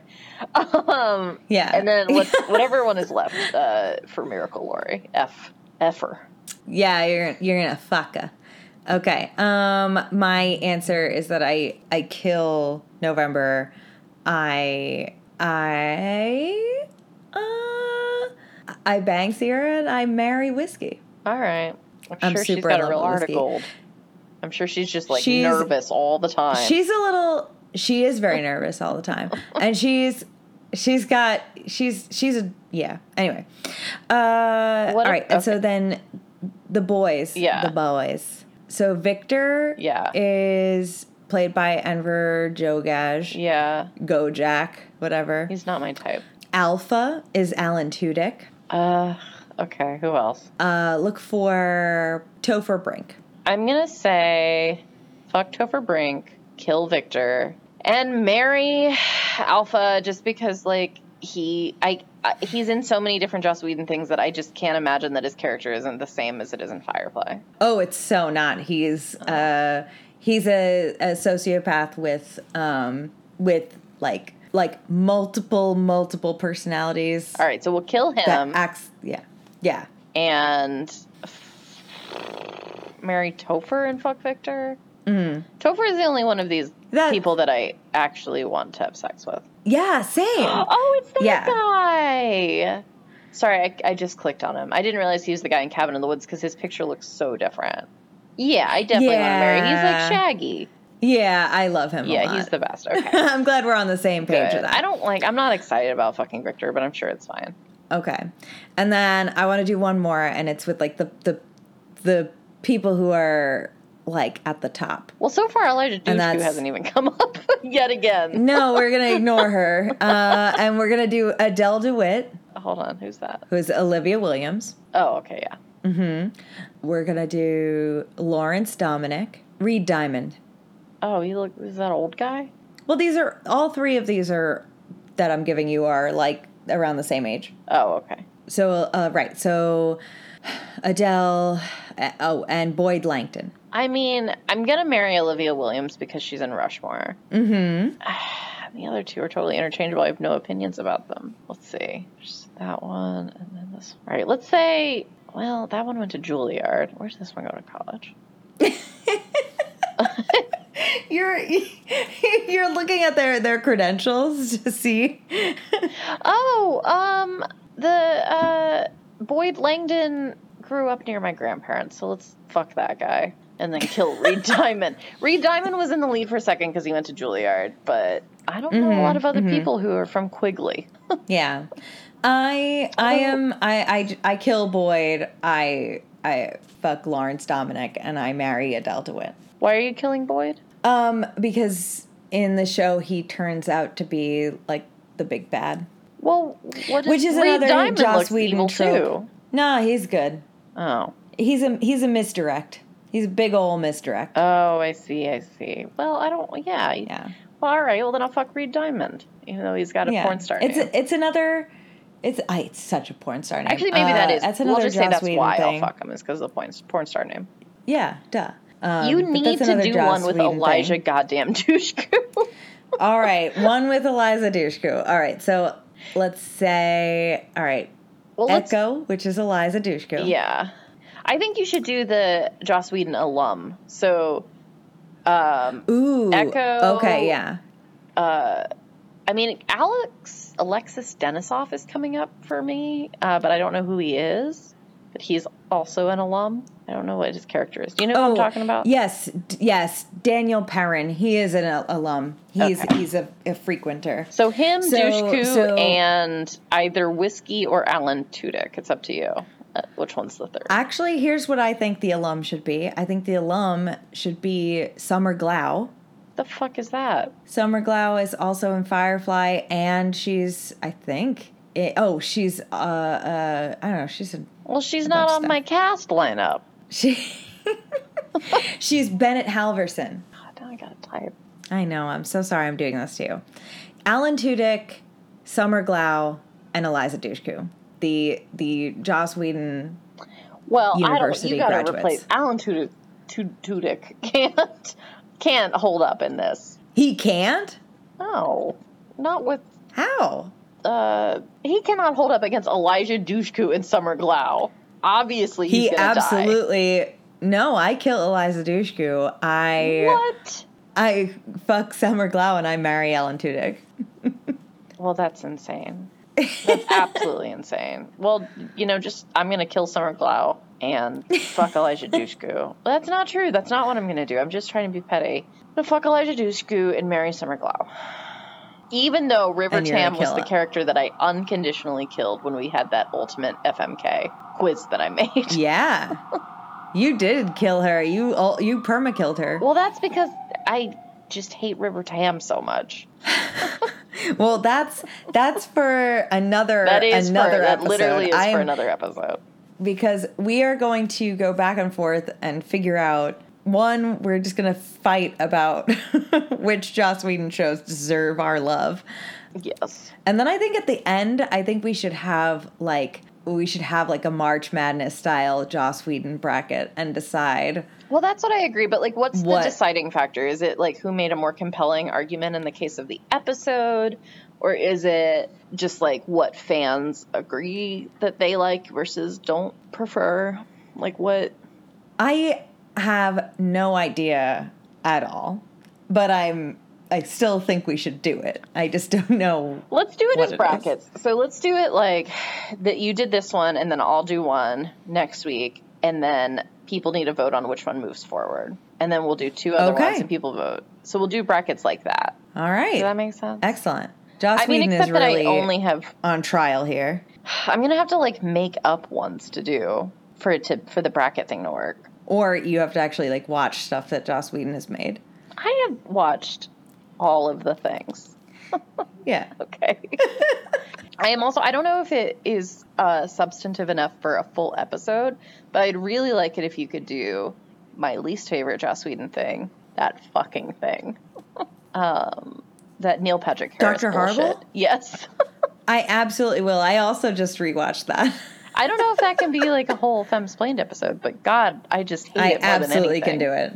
Um, Yeah. And then what, whatever one is left uh, for Miracle Laurie, F, Effer. yeah. You're you're gonna fuck her. Okay. Um, my answer is that I I kill November. I I uh I bang Sierra and I marry whiskey. All right. I'm, I'm sure she's got a real heart of gold. I'm sure she's just like She's- nervous all the time. She's a little. She is very nervous all the time, and she's she's got she's she's a yeah. Anyway, uh, What all right, and so then the boys, Yeah. the boys. So Victor, Yeah. is played by Enver Gjokaj, yeah, Gojak, whatever. he's not my type. Alpha is Alan Tudyk. Uh, okay, who else? Uh, look for Topher Brink. I'm gonna say fuck Topher Brink, kill Victor, and marry Alpha just because like he I, I he's in so many different Joss Whedon things that I just can't imagine that his character isn't the same as it is in Firefly. Oh, it's so not. He's uh he's a, a sociopath with um with like like multiple multiple personalities All right, so we'll kill him acts yeah. Yeah. and marry Topher and fuck Victor. Mm. Topher is the only one of these That people that I actually want to have sex with. yeah, same. Oh, it's that Yeah. guy. Sorry, I, I just clicked on him. I didn't realize he was the guy in Cabin in the Woods because his picture looks so different. Yeah, I definitely want to marry. He's like Shaggy. yeah, I love him. a Yeah, he's the best. Okay. I'm glad we're on the same page Good. with that. I don't like. I'm not excited about fucking Victor, but I'm sure it's fine. Okay. And then I want to do one more and it's with like the the the people who are like at the top. Well, so far Eliza Dushku hasn't even come up yet again. No, we're going to ignore her. Uh, and we're going to do Adele DeWitt, Hold on, who's that? who's Olivia Williams. Oh, okay, yeah. Mhm. We're going to do Lawrence Dominic, Reed Diamond. Oh, you look. Is that old guy? Well, these are all three of these are that I'm giving you are like around the same age. Oh, okay. So, uh, right. So Adele, uh, oh, and Boyd Langton. I mean, I'm gonna marry Olivia Williams because she's in Rushmore. Mm-hmm. the other two are totally interchangeable. I have no opinions about them. Let's see. There's that one and then this. All right, let's say. Well, that one went to Juilliard. Where's this one go to college? You're you're looking at their their credentials to see. Oh, um, the uh, Boyd Langton grew up near my grandparents, so let's fuck that guy and then kill Reed Diamond. Reed Diamond was in the lead for a second because he went to Juilliard, but I don't know a lot of other people who are from Quigley. yeah, I I am I I I kill Boyd. I I fuck Lawrence Dominic and I marry Adele DeWitt. Why are you killing Boyd? Um, because in the show he turns out to be like the big bad, Well, what is which is Reed another Diamond Joss Whedon trope. too. Nah, he's good. Oh. He's a he's a misdirect. He's a big old misdirect. Oh, I see, I see. Well, I don't, yeah. yeah. Well, all right, well, then I'll fuck Reed Diamond, even though he's got a yeah. porn star It's name. it's another. It's I, it's such a porn star name. Actually, maybe that Uh, is. That's we'll another just say Joss that's Whedon why thing. I'll fuck him, is because of the porn, porn star name. Yeah, duh. Um, You need to do one with Eliza thing. goddamn Dushku. All right, one with Eliza Dushku. All right, so let's say all right, well, let's, Echo, which is Eliza Dushku. yeah. I think you should do the Joss Whedon alum. So, um, Ooh. Echo- Okay, yeah. Uh, I mean, Alex Alexis Denisof is coming up for me, uh, but I don't know who he is. But he's also an alum. I don't know what his character is. Do you know what I'm talking about? Oh, Yes, d- yes. Daniel Perrin. He is an al- alum. He's Okay. he's a, a frequenter. So him, So- Dushku, so- and either Whiskey or Alan Tudyk. It's up to you. Uh, which one's the third? Actually, here's what I think the alum should be. I think the alum should be Summer Glau. the fuck is that? Summer Glau is also in Firefly, and she's I think. It, oh, she's uh uh I don't know. She's a Well, she's not on my cast lineup. she. she's Bennett Halverson. Oh, God, now I gotta type. I know. I'm so sorry. I'm doing this to you. Alan Tudyk, Summer Glau, and Eliza Dushku. The the Joss Whedon. Well, University I don't. You gotta graduates. replace Alan Tudyk. Tu- Tudyk can't can't hold up in this. He can't. No, not with. How? Uh, he cannot hold up against Eliza Dushku and Summer Glau. Obviously, he's he gonna die. absolutely. No, I kill Eliza Dushku. I What? I fuck Summer Glau and I marry Alan Tudyk. Well, that's insane. That's absolutely insane. Well, you know, just I'm gonna kill Summer Glau and fuck Eliza Dushku. That's not true. That's not what I'm gonna do. I'm just trying to be petty. I'm gonna fuck Eliza Dushku and marry Summer Glau. Even though River And you're gonna Tam was the it. character that I unconditionally killed when we had that ultimate FMK quiz that I made. Yeah. You did kill her. You oh, you perma killed her. Well, that's because I just hate River Tam so much. Well, that's that's for another That is another for, that literally is I for another episode. because we are going to go back and forth and figure out one we're just going to fight about which Joss Whedon shows deserve our love. Yes. And then I think at the end, I think we should have like we should have like a March Madness style Joss Whedon bracket and decide. Well, that's what I agree. But like, what's What? the deciding factor? Is it like who made a more compelling argument in the case of the episode, or is it just like what fans agree that they like versus don't prefer? Like what? I have no idea at all. but I'm I still think we should do it. I just don't know. Let's do it as it brackets. So let's do it like that. You did this one, and then I'll do one next week, and then people need to vote on which one moves forward, and then we'll do two other Okay. ones, and people vote. So we'll do brackets like that. All right. Does that make sense? Excellent. Joss I mean, Whedon except is that really I only have. on trial here. I'm gonna have to like make up ones to do for it to for the bracket thing to work. Or you have to actually like watch stuff that Joss Whedon has made. I have watched all of the things. Yeah. Okay. I am also, I don't know if it is uh, substantive enough for a full episode, but I'd really like it if you could do my least favorite Joss Whedon thing, that fucking thing. um, that Neil Patrick Harris Dr. bullshit. Horrible? Yes. I absolutely will. I also just rewatched that. I don't know if that can be like a whole Femsplained episode, but God, I just hate I it more absolutely can do it.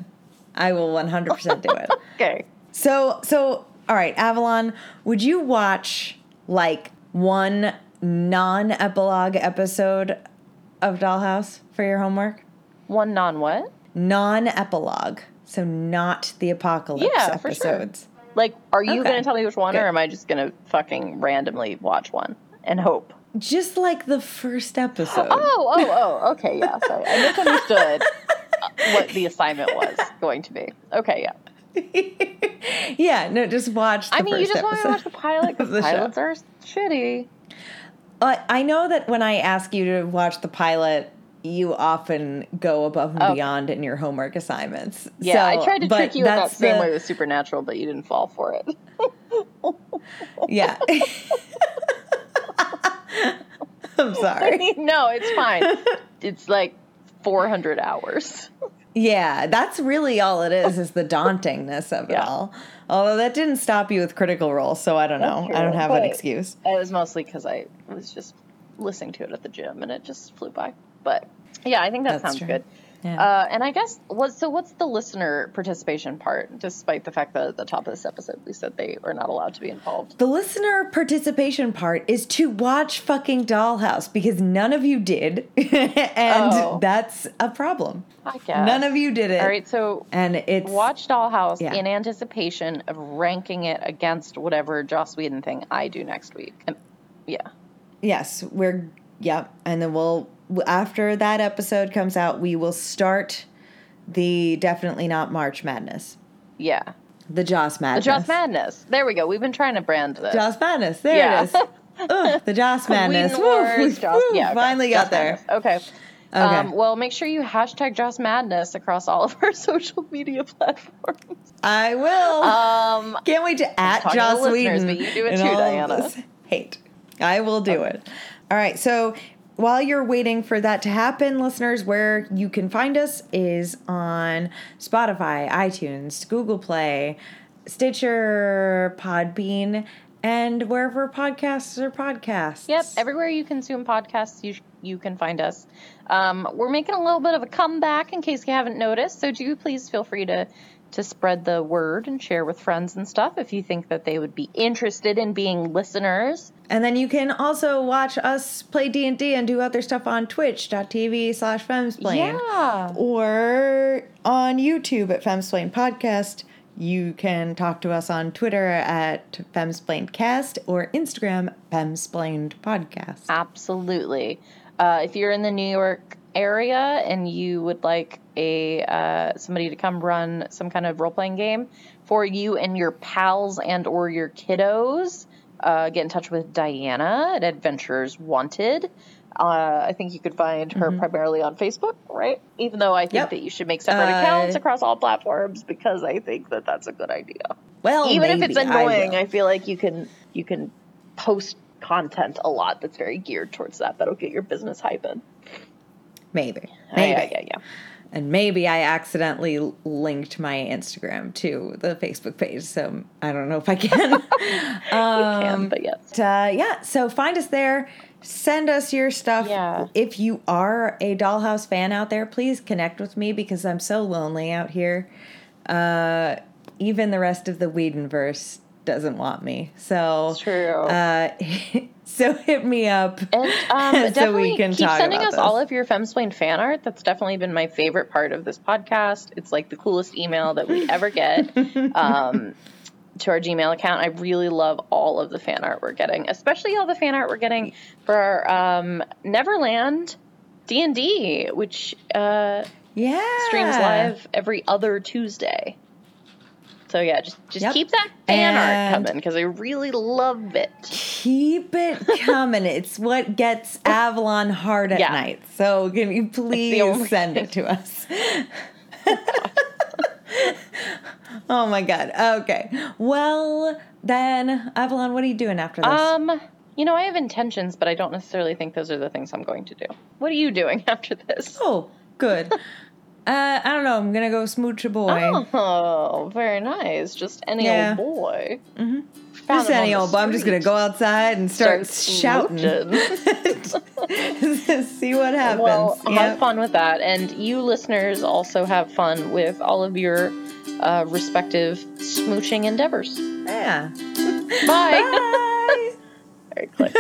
I will 100% do it. Okay. So, so all right, Avalon, would you watch like one non-epilogue episode of Dollhouse for your homework? One non what? Non-epilogue. So not the apocalypse Yeah, for sure. episodes. Like, are you Okay. going to tell me which one, Good. or am I just going to fucking randomly watch one and hope? Just like the first episode. Oh, oh, oh, okay, yeah. Sorry. I misunderstood uh, what the assignment was going to be. Okay, yeah. yeah, no, just watch the I mean, you just want to watch the pilot because the show. pilots are shitty. Uh, I know that when I ask you to watch the pilot, you often go above and Oh. beyond in your homework assignments. Yeah, I tried to trick you in that same the- way with Supernatural, but you didn't fall for it. Yeah. I'm sorry. no, it's fine. It's like 400 hours. Yeah, that's really all it is, is the dauntingness of it Yeah. all. Although that didn't stop you with Critical Role, so I don't know. That's I don't true, have an excuse. It was mostly because I was just listening to it at the gym and it just flew by. But yeah, I think that That's sounds true. good. Yeah. Uh, and I guess what so what's the listener participation part? Despite the fact that at the top of this episode we said they are not allowed to be involved. The listener participation part is to watch fucking Dollhouse because none of you did, and Oh. that's a problem. I guess None of you did it. All right, so and it's watch Dollhouse Yeah. in anticipation of ranking it against whatever Joss Whedon thing I do next week. Um, yeah, yes, we're yeah, and then we'll after that episode comes out, we will start the definitely not March Madness, yeah. the Joss The Madness, Joss Madness. There we go. We've been trying to brand this. Joss Madness. There Yeah. it is. The Joss Madness. Woo, Joss, woo, yeah, okay. finally Joss got there. Madness. Okay. Okay. Um, well, make sure you hashtag Joss Madness across all of our social media platforms. I will. Um, Can't wait to at to Joss the Whedon. but you do it too, Diana. Hate. I will do it. All right. So while you're waiting for that to happen, listeners, where you can find us is on Spotify, iTunes, Google Play, Stitcher, Podbean, and wherever podcasts are podcasts. Yep, everywhere you consume podcasts, you you can find us. Um, we're making a little bit of a comeback, in case you haven't noticed. So do please feel free to to spread the word and share with friends and stuff if you think that they would be interested in being listeners. And then you can also watch us play D&D and do other stuff on twitch.tv slash femsplain. Yeah. Or on YouTube at Femsplain Podcast. You can talk to us on Twitter at FemsplainedCast or Instagram Femsplained Podcast. Absolutely. Uh, if you're in the New York area and you would like a uh, somebody to come run some kind of role playing game for you and your pals and or your kiddos, uh, get in touch with Diana at Adventurers Wanted. Uh, I think you could find her primarily on Facebook, right? Even though I think Mm-hmm. Yep. that you should make separate Uh, accounts across all platforms because I think that that's a good idea. Well, Even if it's maybe, I annoying. I, feel like you can you can post content a lot that's very geared towards that. That'll get your business hyping. Maybe. Maybe. yeah, yeah, yeah. And maybe I accidentally linked my Instagram to the Facebook page, so I don't know if I can. um, Can, but yes. Uh, yeah, so find us there. Send us your stuff. Yeah. If you are a Dollhouse fan out there, please connect with me because I'm so lonely out here. Uh, even the rest of the Whedonverse doesn't want me. So It's true. Uh, So hit me up. And um, So we can keep sending us all of your Femsplain fan art. That's definitely been my favorite part of this podcast. It's like the coolest email that we ever get um, to our Gmail account. I really love all of the fan art we're getting, especially all the fan art we're getting for our um, Neverland D and D, which uh, Yeah. streams live every other Tuesday. So yeah, just just Yep. keep that fan art coming because I really love it. Keep it coming. it's what gets Avalon hard at Yeah. night. So can you please send it to us? oh my god. Okay. Well, then Avalon, what are you doing after this? Um, you know, I have intentions, but I don't necessarily think those are the things I'm going to do. What are you doing after this? oh, good. Uh, I don't know. I'm gonna go smooch a boy. Oh, very nice. Just any Yeah. old boy. Mm-hmm. Just any old, but I'm just gonna go outside and start, Start shouting. See what happens. Well, have fun with that, and you listeners also have fun with all of your uh, respective smooching endeavors. Yeah. Bye. Bye. Very quick.